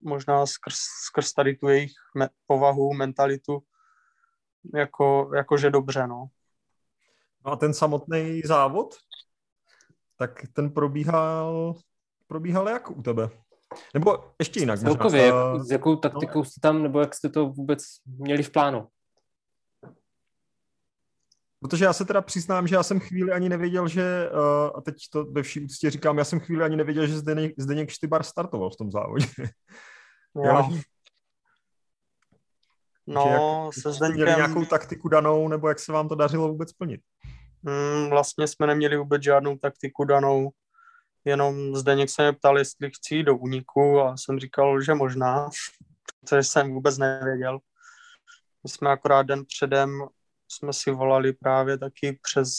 možná skrz, skrz tady tu jejich me, povahu, mentalitu, jako, jakože dobře, no. No a ten samotný závod, tak ten probíhal, probíhal jak u tebe? Nebo ještě jinak. Celkově, jak, s jakou taktikou no. jste tam, nebo jak jste to vůbec měli v plánu? Protože já se teda přiznám, že já jsem chvíli ani nevěděl, že, uh, a teď to ve vší úctě říkám, já jsem chvíli ani nevěděl, že Zdeněk, Zdeněk Štybar startoval v tom závodě. Jo. No, jak, se Zdeňkem... Měli nějakou taktiku danou, nebo jak se vám to dařilo vůbec plnit? Mm, vlastně jsme neměli vůbec žádnou taktiku danou, jenom Zdeněk se mě ptal, jestli chci do úniku a jsem říkal, že možná, protože jsem vůbec nevěděl. My jsme akorát den předem jsme si volali právě taky přes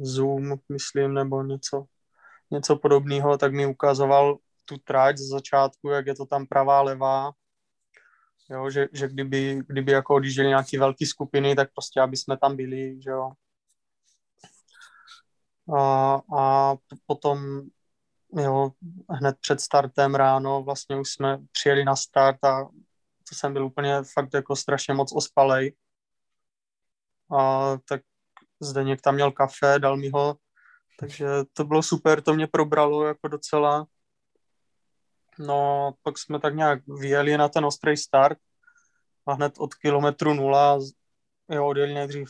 Zoom, myslím, nebo něco, něco podobného, tak mi ukazoval tu trať z začátku, jak je to tam pravá, levá, jo, že, že kdyby, kdyby jako odjížděli nějaké velké skupiny, tak prostě, aby jsme tam byli, že jo. A, a potom jo, hned před startem ráno vlastně už jsme přijeli na start a to jsem byl úplně fakt jako strašně moc ospalej. A tak Zdeněk tam měl kafe, dal mi ho, takže to bylo super, to mě probralo jako docela. No, pak jsme tak nějak vyjeli na ten ostrý start a hned od kilometru nula jo, odjeli nejdřív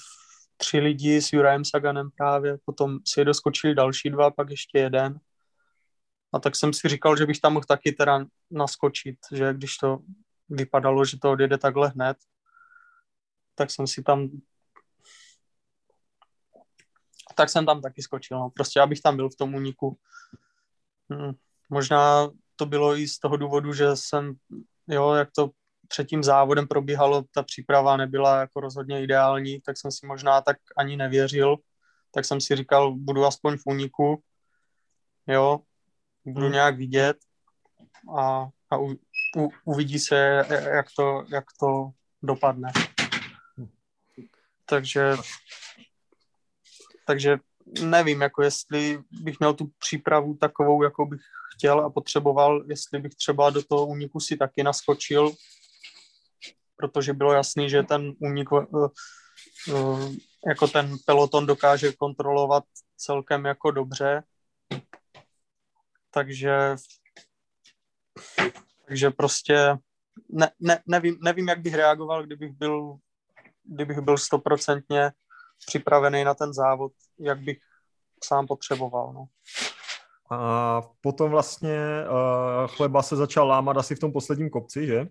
tři lidi s Jurajem Saganem právě, potom si doskočili další dva, pak ještě jeden. A tak jsem si říkal, že bych tam mohl taky teda naskočit, že když to vypadalo, že to odjede takhle hned, tak jsem si tam tak jsem tam taky skočil, no. prostě abych tam byl v tom úniku. Hmm. Možná to bylo i z toho důvodu, že jsem, jo, jak to před tím závodem probíhalo, ta příprava nebyla jako rozhodně ideální, tak jsem si možná tak ani nevěřil, tak jsem si říkal, budu aspoň v úniku, jo, budu hmm. nějak vidět a, a u, u, uvidí se, jak to, jak to dopadne. Takže, takže nevím, jako jestli bych měl tu přípravu takovou, jako bych chtěl a potřeboval, jestli bych třeba do toho úniku si taky naskočil, protože bylo jasný, že ten únik uh, uh, jako ten peloton dokáže kontrolovat celkem jako dobře. Takže takže prostě ne, ne, nevím, nevím, jak bych reagoval, kdybych byl, kdybych byl stoprocentně připravený na ten závod, jak bych sám potřeboval. No. A potom vlastně uh, chleba se začal lámat asi v tom posledním kopci, že?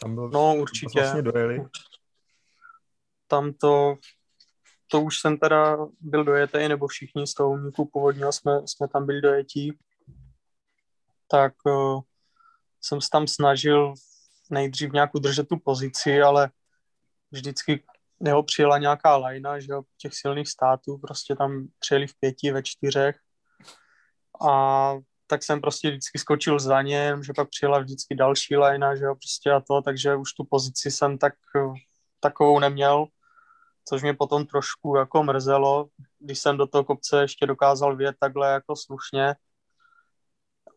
Tam byl, no určitě. Vlastně dojeli. Tam to, to už jsem teda byl dojetý, nebo všichni z toho úniku původního jsme, jsme tam byli dojetí. Tak uh, jsem se tam snažil nejdřív nějak udržet tu pozici, ale vždycky jeho přijela nějaká lajna, že jo, těch silných států, prostě tam přijeli v pěti, ve čtyřech a tak jsem prostě vždycky skočil za ně, že pak přijela vždycky další lajna, že jo, prostě a to, takže už tu pozici jsem tak takovou neměl, což mě potom trošku jako mrzelo, když jsem do toho kopce ještě dokázal vět takhle jako slušně,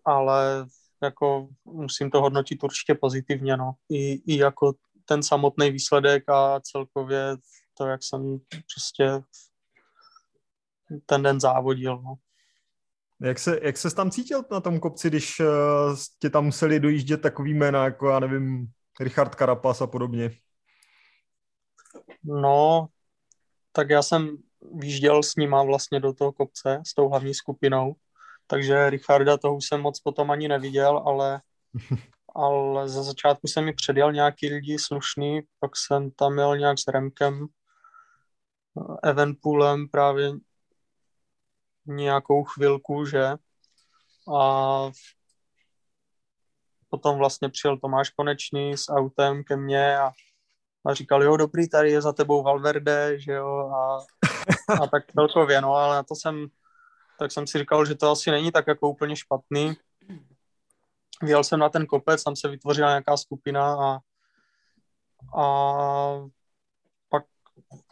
ale jako musím to hodnotit určitě pozitivně, no. I, i jako ten samotný výsledek a celkově to, jak jsem prostě ten den závodil, no. Jak se, jak se tam cítil na tom kopci, když uh, tě tam museli dojíždět takový jména, jako já nevím, Richard Karapas a podobně? No, tak já jsem výjížděl s nima vlastně do toho kopce, s tou hlavní skupinou takže Richarda toho už jsem moc potom ani neviděl, ale, ale za začátku jsem mi předjel nějaký lidi slušný, pak jsem tam měl nějak s Remkem, Evenpoolem právě nějakou chvilku, že? A potom vlastně přijel Tomáš Konečný s autem ke mně a, a říkal, jo, dobrý, tady je za tebou Valverde, že jo, a, a tak celkově, no, ale na to jsem tak jsem si říkal, že to asi není tak jako úplně špatný. Vyjel jsem na ten kopec, tam se vytvořila nějaká skupina a, a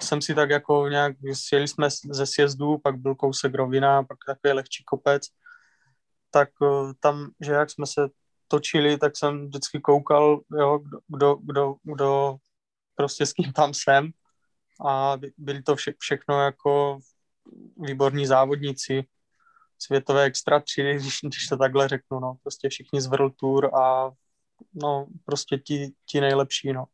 jsem si tak jako nějak, sjeli jsme ze sjezdu, pak byl kousek rovina, pak takový lehčí kopec, tak eh, tam, že jak jsme se točili, tak jsem vždycky koukal, jo, kdo, kdo, kdo prostě s kým tam jsem a byli to vše, všechno jako výborní závodníci světové extra třídy, když, když to takhle řeknu, no. Prostě všichni z World Tour a no, prostě ti, ti nejlepší, no.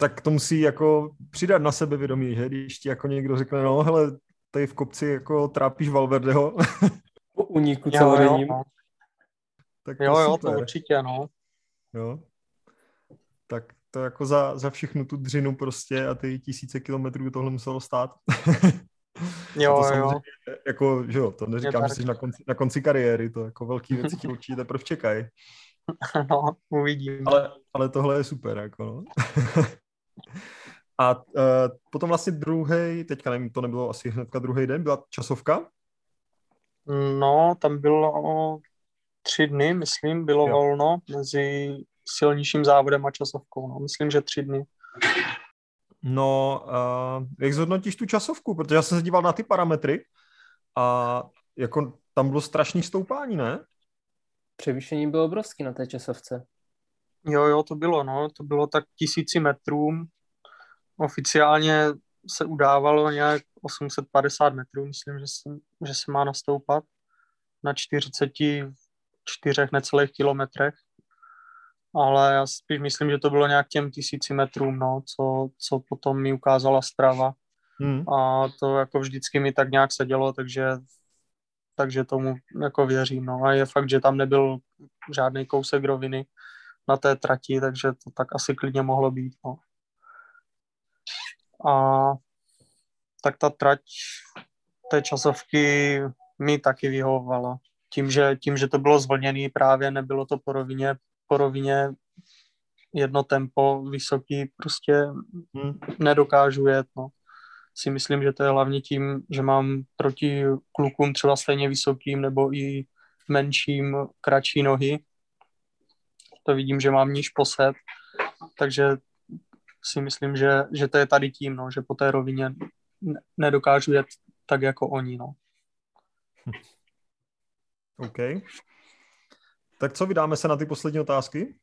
Tak to musí jako přidat na sebe vědomí, že? Když ti jako někdo řekne, no hele, tady v kopci jako trápíš Valverdeho. Po uniku celodenním. Jo, no. tak to jo, jo, to určitě, no. Jo. Tak to jako za, za všechnu tu dřinu prostě a ty tisíce kilometrů tohle muselo stát. Jo, to jo. Jako, že jo, to neříkám, že jsi na konci, na konci kariéry, to jako velký věci ti určitě teprve čekají. No, uvidím. Ale, ale tohle je super, jako no. A uh, potom vlastně druhý, teďka nevím, to nebylo asi hnedka druhý den, byla časovka? No, tam bylo tři dny, myslím, bylo jo. volno mezi silnějším závodem a časovkou. No. Myslím, že tři dny. No, uh, jak zhodnotíš tu časovku? Protože já jsem se díval na ty parametry a jako tam bylo strašný stoupání, ne? Převýšení bylo obrovský na té časovce. Jo, jo, to bylo, no, to bylo tak tisíci metrů. Oficiálně se udávalo nějak 850 metrů, myslím, že se, že se má nastoupat na 44 necelých kilometrech. Ale já spíš myslím, že to bylo nějak těm tisíci metrům, no, co, co potom mi ukázala strava. Hmm. A to jako vždycky mi tak nějak se dělo, takže, takže tomu jako věřím. No. A je fakt, že tam nebyl žádný kousek roviny na té trati, takže to tak asi klidně mohlo být. No. A tak ta trať té časovky mi taky vyhovovala. Tím, že, tím, že to bylo zvlněné právě, nebylo to po rovině, po rovině jedno tempo vysoký, prostě hmm. nedokážu jet, no. Si myslím, že to je hlavně tím, že mám proti klukům třeba stejně vysokým nebo i menším kratší nohy. To vidím, že mám níž posed, takže si myslím, že, že to je tady tím, no, že po té rovině nedokážu jet tak jako oni. No. OK. Tak co, vydáme se na ty poslední otázky?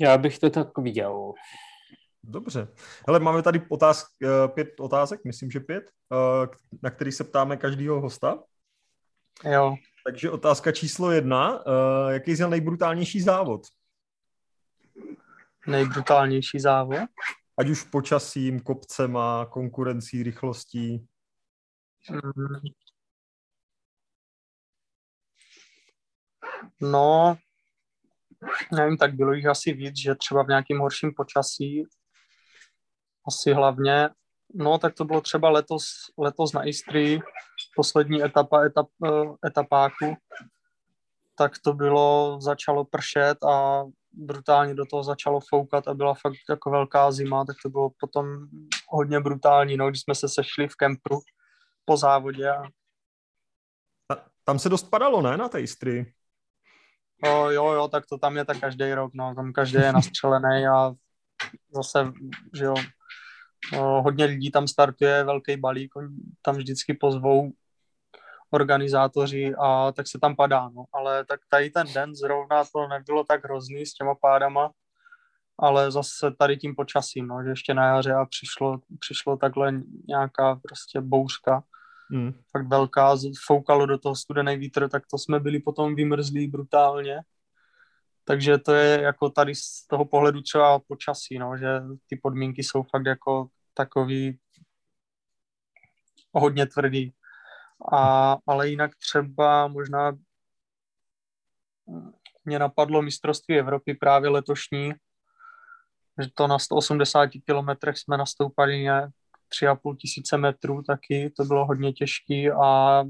Já bych to tak viděl. Dobře. Hele, máme tady otázk, eh, pět otázek, myslím, že pět, eh, na který se ptáme každého hosta. Jo. Takže otázka číslo jedna. Eh, jaký je nejbrutálnější závod? Nejbrutálnější závod? Ať už počasím, kopcema, konkurencí, rychlostí. Mm. No, nevím, tak bylo jich asi víc, že třeba v nějakým horším počasí, asi hlavně, no tak to bylo třeba letos, letos na Istrii, poslední etapa etap, eh, etapáku, tak to bylo, začalo pršet a brutálně do toho začalo foukat a byla fakt jako velká zima, tak to bylo potom hodně brutální, no, když jsme se sešli v kempru po závodě. A... Tam se dost padalo, ne, na té Istrii? O, jo, jo, tak to tam je tak každý rok, no, tam každý je nastřelený a zase, že jo, o, hodně lidí tam startuje, velký balík, tam vždycky pozvou organizátoři a tak se tam padá, no. Ale tak tady ten den zrovna to nebylo tak hrozný s těma pádama, ale zase tady tím počasím, no, že ještě na jaře a přišlo, přišlo takhle nějaká prostě bouřka, mm. fakt velká, foukalo do toho studený vítr, tak to jsme byli potom vymrzlí brutálně. Takže to je jako tady z toho pohledu třeba počasí, no, že ty podmínky jsou fakt jako takový hodně tvrdý. A, ale jinak třeba možná mě napadlo mistrovství Evropy právě letošní, že to na 180 kilometrech jsme nastoupali nějak 3,5 tisíce metrů taky, to bylo hodně těžký a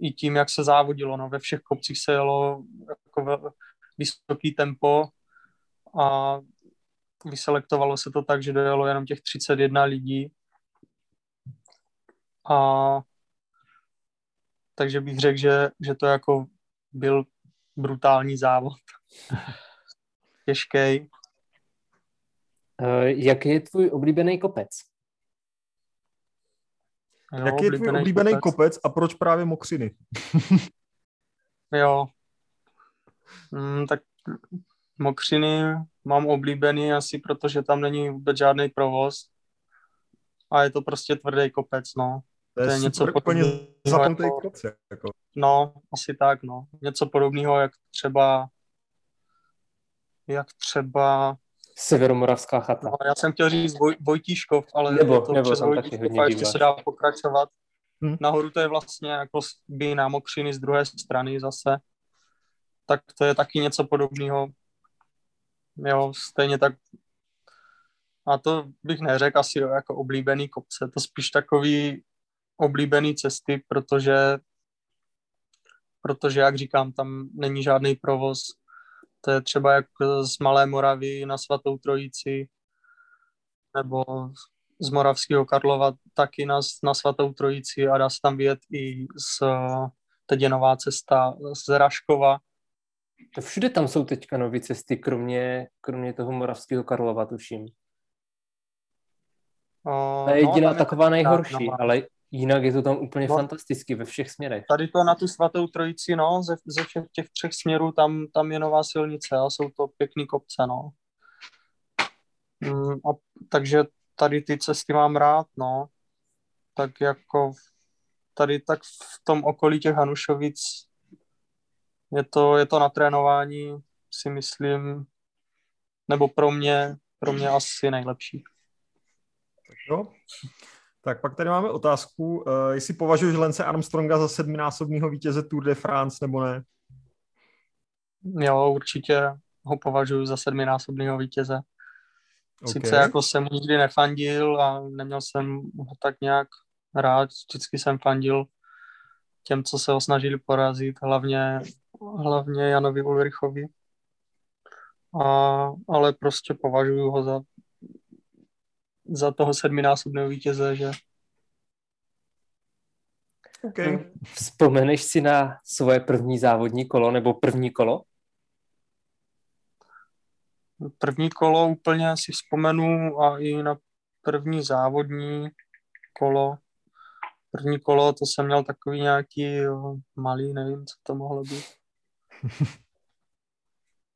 i tím, jak se závodilo, no, ve všech kopcích se jelo jako vysoký tempo a vyselektovalo se to tak, že dojelo jenom těch 31 lidí. A takže bych řekl, že, že to jako byl brutální závod. Těžký. Uh, jaký je tvůj oblíbený kopec? Jo, Jaký je tvůj oblíbený kopec? kopec a proč právě Mokřiny? jo. Mm, tak Mokřiny mám oblíbený asi, protože tam není vůbec žádný provoz a je to prostě tvrdý kopec, no. To je, to je něco úplně zapnutý jako, kopec, jako. No, asi tak, no. Něco podobného, jak třeba jak třeba Severomoravská chata. No, já jsem chtěl říct Voj, Vojtíškov, ale nebo, to nebo přes Vojtíškov a ještě se dá pokračovat. Hmm. Nahoru to je vlastně jako by na Mokřiny z druhé strany zase. Tak to je taky něco podobného. Jo, stejně tak a to bych neřekl asi jako oblíbený kopce, to spíš takový oblíbený cesty, protože protože, jak říkám, tam není žádný provoz, to je třeba jak z Malé Moravy na Svatou Trojici, nebo z Moravského Karlova taky na, na Svatou Trojici a dá se tam vyjet i z teď je nová cesta z Raškova. To všude tam jsou teďka nové cesty, kromě, kromě toho Moravského Karlova, tuším. O, to je jediná no, taková nejhorší, no, ale jinak je to tam úplně No. fantasticky ve všech směrech. Tady to na tu svatou trojici, no, ze, ze všech těch třech směrů, tam, tam je nová silnice a jsou to pěkný kopce, no. Mm, a, takže tady ty cesty mám rád, no. Tak jako tady tak v tom okolí těch Hanušovic je to, je to na trénování, si myslím, nebo pro mě, pro mě asi nejlepší. Jo. Tak pak tady máme otázku, uh, jestli považuješ Lence Armstronga za sedminásobního vítěze Tour de France nebo ne? Jo, určitě ho považuji za sedminásobného vítěze. Sice Okay. jako jsem nikdy nefandil a neměl jsem ho tak nějak rád, vždycky jsem fandil těm, co se ho snažili porazit, hlavně, hlavně Janovi Ulrichovi. A, ale prostě považuji ho za, za toho sedminásobného vítěze, že Okay. Vzpomeneš si na svoje první závodní kolo nebo první kolo? první kolo úplně si vzpomenu a i na první závodní kolo. První kolo, to jsem měl takový nějaký jo, malý, nevím, co to mohlo být.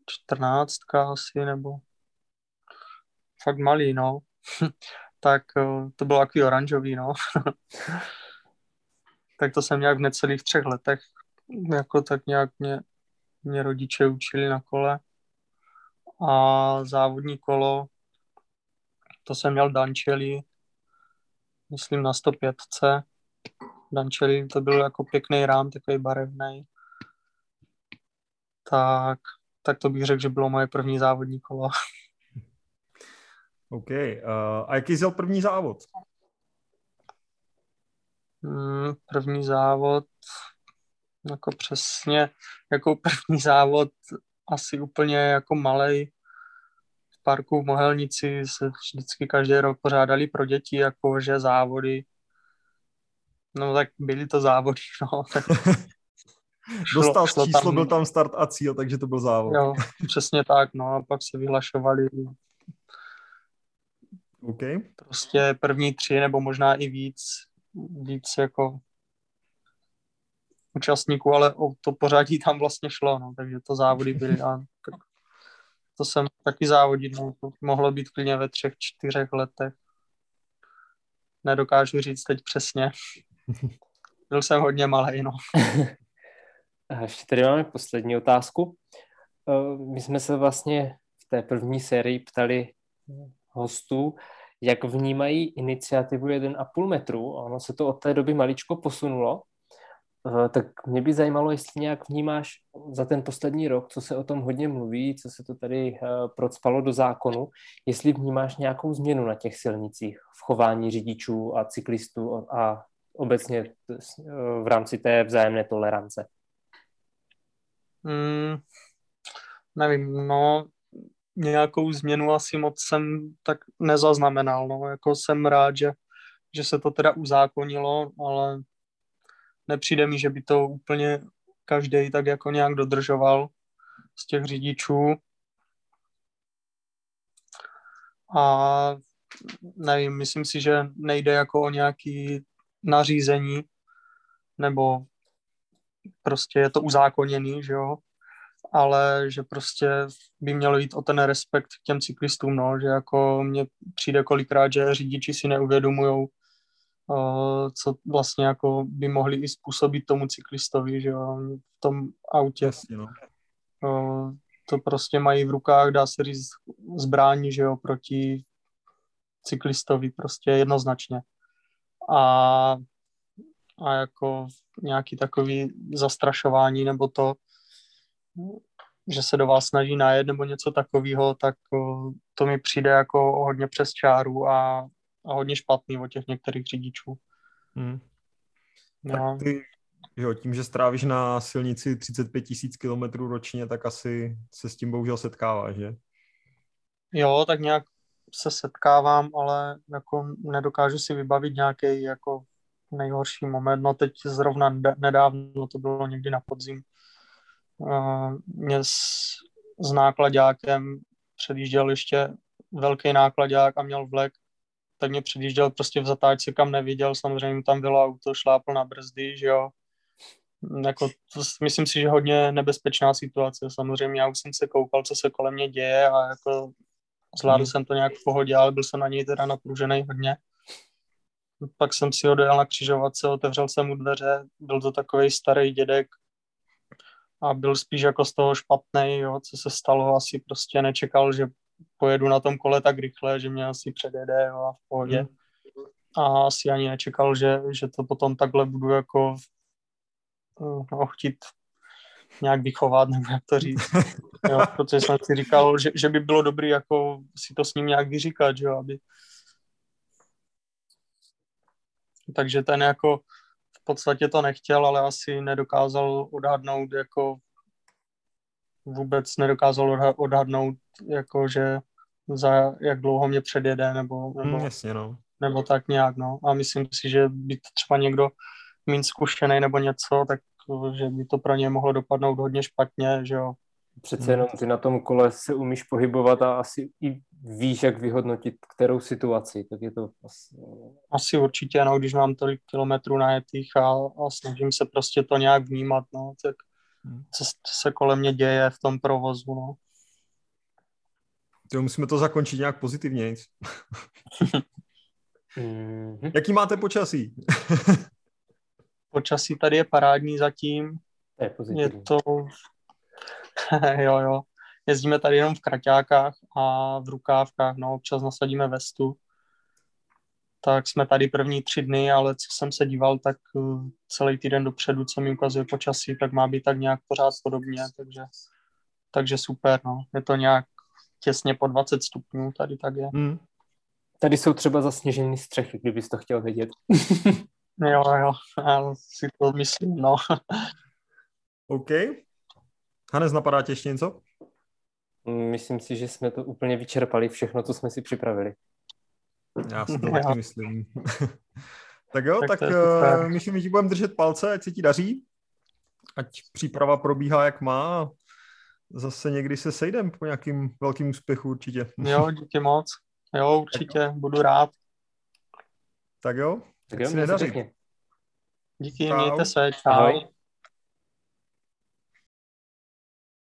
Čtrnáctka asi, nebo fakt malý, no. tak eh, to bylo takový oranžový, no. tak to jsem nějak v necelých třech letech, jako tak nějak mě, mě rodiče učili na kole. A závodní kolo, to jsem měl Dančeli, myslím na 105. Dančeli, to byl jako pěkný rám, takový barevný. Tak, tak to bych řekl, že bylo moje první závodní kolo. OK. Uh, a jaký jsi první závod? Mm, první závod, jako přesně, jako první závod asi úplně jako malej. V parku v Mohelnici se vždycky každý rok pořádali pro děti jakože závody. No tak byly to závody, no. Tak šlo- Dostal šlo číslo, byl tam start a cíl, takže to byl závod. Jo, přesně tak, no a pak se vyhlašovali OK. prostě první tři nebo možná i víc, víc jako účastníků, ale o to pořadí tam vlastně šlo, no, takže to závody byly a tak to jsem taky závodit, no, to mohlo být klidně ve třech, čtyřech letech. Nedokážu říct teď přesně. Byl jsem hodně malý, no. A ještě tady máme poslední otázku. Eh, My jsme se vlastně v té první sérii ptali hostů, jak vnímají iniciativu 1,5 metru. Ono se to od té doby maličko posunulo. Eh, Tak mě by zajímalo, jestli nějak vnímáš za ten poslední rok, co se o tom hodně mluví, co se to tady eh, procpalo do zákonu, jestli vnímáš nějakou změnu na těch silnicích v chování řidičů a cyklistů a obecně eh, v rámci té vzájemné tolerance. Mm, nevím, no, nějakou změnu asi moc jsem tak nezaznamenal, no, jako jsem rád, že, že se to teda uzákonilo, ale nepřijde mi, že by to úplně každý tak jako nějak dodržoval z těch řidičů. A nevím, myslím si, že nejde jako o nějaký nařízení, nebo prostě je to uzákoněný, že jo, ale že prostě by mělo jít o ten respekt k těm cyklistům, no, že jako mně přijde kolikrát, že řidiči si neuvědomujou, uh, co vlastně jako by mohli i způsobit tomu cyklistovi, že jo, v tom autě. Jasně, no. Uh, to prostě mají v rukách, dá se říct, zbrání, že jo, proti cyklistovi, prostě jednoznačně. A, a jako nějaký takový zastrašování nebo to, že se do vás snaží najet nebo něco takového, tak uh, to mi přijde jako hodně přes čáru a, a hodně špatný od těch některých řidičů. Hmm. No. Tak ty, jo, tím, že strávíš na silnici 35 tisíc kilometrů ročně, tak asi se s tím bohužel setkáváš, že? Jo, tak nějak se setkávám, ale jako nedokážu si vybavit nějaký jako nejhorší moment. No teď zrovna ned- nedávno, to bylo někdy na podzim, mě s, s nákladákem předjížděl ještě velký nákladák a měl vlek tak mě předjížděl prostě v zatáčce, kam neviděl, samozřejmě tam bylo auto, šlápl na brzdy, že jo. Jako, to, myslím si, že hodně nebezpečná situace, samozřejmě já už jsem se koukal, co se kolem mě děje a jako zvládl hmm. jsem to nějak v pohodě, ale byl jsem na něj teda napružený hodně. Pak jsem si ho dojel na křižovatce, otevřel jsem mu dveře, byl to takový starý dědek a byl spíš jako z toho špatný, jo, co se stalo, asi prostě nečekal, že pojedu na tom kole tak rychle, že mě asi předjede jo, a v pohodě. Hmm. A asi ani nečekal, že, že to potom takhle budu jako no, chtít nějak vychovat, nebo jak to říct. Jo, protože jsem si říkal, že, že by bylo dobré jako si to s ním nějak vyříkat, že jo, aby... Takže ten jako podstatě to nechtěl, ale asi nedokázal odhadnout jako vůbec nedokázal odhadnout, jako že za jak dlouho mě předjede, nebo, nebo, mm, jasně, no. nebo tak nějak, no. A myslím si, že by třeba někdo méně zkušený nebo něco, tak že by to pro ně mohlo dopadnout hodně špatně, že jo. Přece jenom ty na tom kole se umíš pohybovat a asi i víš, jak vyhodnotit kterou situaci, tak je to asi... Asi určitě, no, když mám tolik kilometrů najetých a, a snažím se prostě to nějak vnímat, no, tak hmm. co, co se kolem mě děje v tom provozu, no. To musíme to zakončit nějak pozitivně. mm-hmm. Jaký máte počasí? počasí tady je parádní zatím. Je, je to... jo, jo. Jezdíme tady jenom v kraťákách a v rukávkách, no, občas nasadíme vestu. Tak jsme tady první tři dny, ale co jsem se díval, tak uh, celý týden dopředu, co mi ukazuje počasí, tak má být tak nějak pořád podobně, takže, takže super, no. Je to nějak těsně po 20 stupňů, tady tak je. Hmm. Tady jsou třeba zasněžené střechy, kdybys to chtěl vědět. Jo, jo, já si to myslím, no. OK. Hannes, napadá tě ještě něco? Myslím si, že jsme to úplně vyčerpali, všechno, co jsme si připravili. Já si to taky myslím. tak jo, tak, tak uh, myslím, že budeme držet palce, ať se ti daří. Ať příprava probíhá, jak má. Zase někdy se sejdem po nějakým velkým úspěchu určitě. jo, díky moc. Jo, určitě, budu rád. Tak jo, tak jo, si nedaří. Díky, čau. mějte se, čau. Ahoj.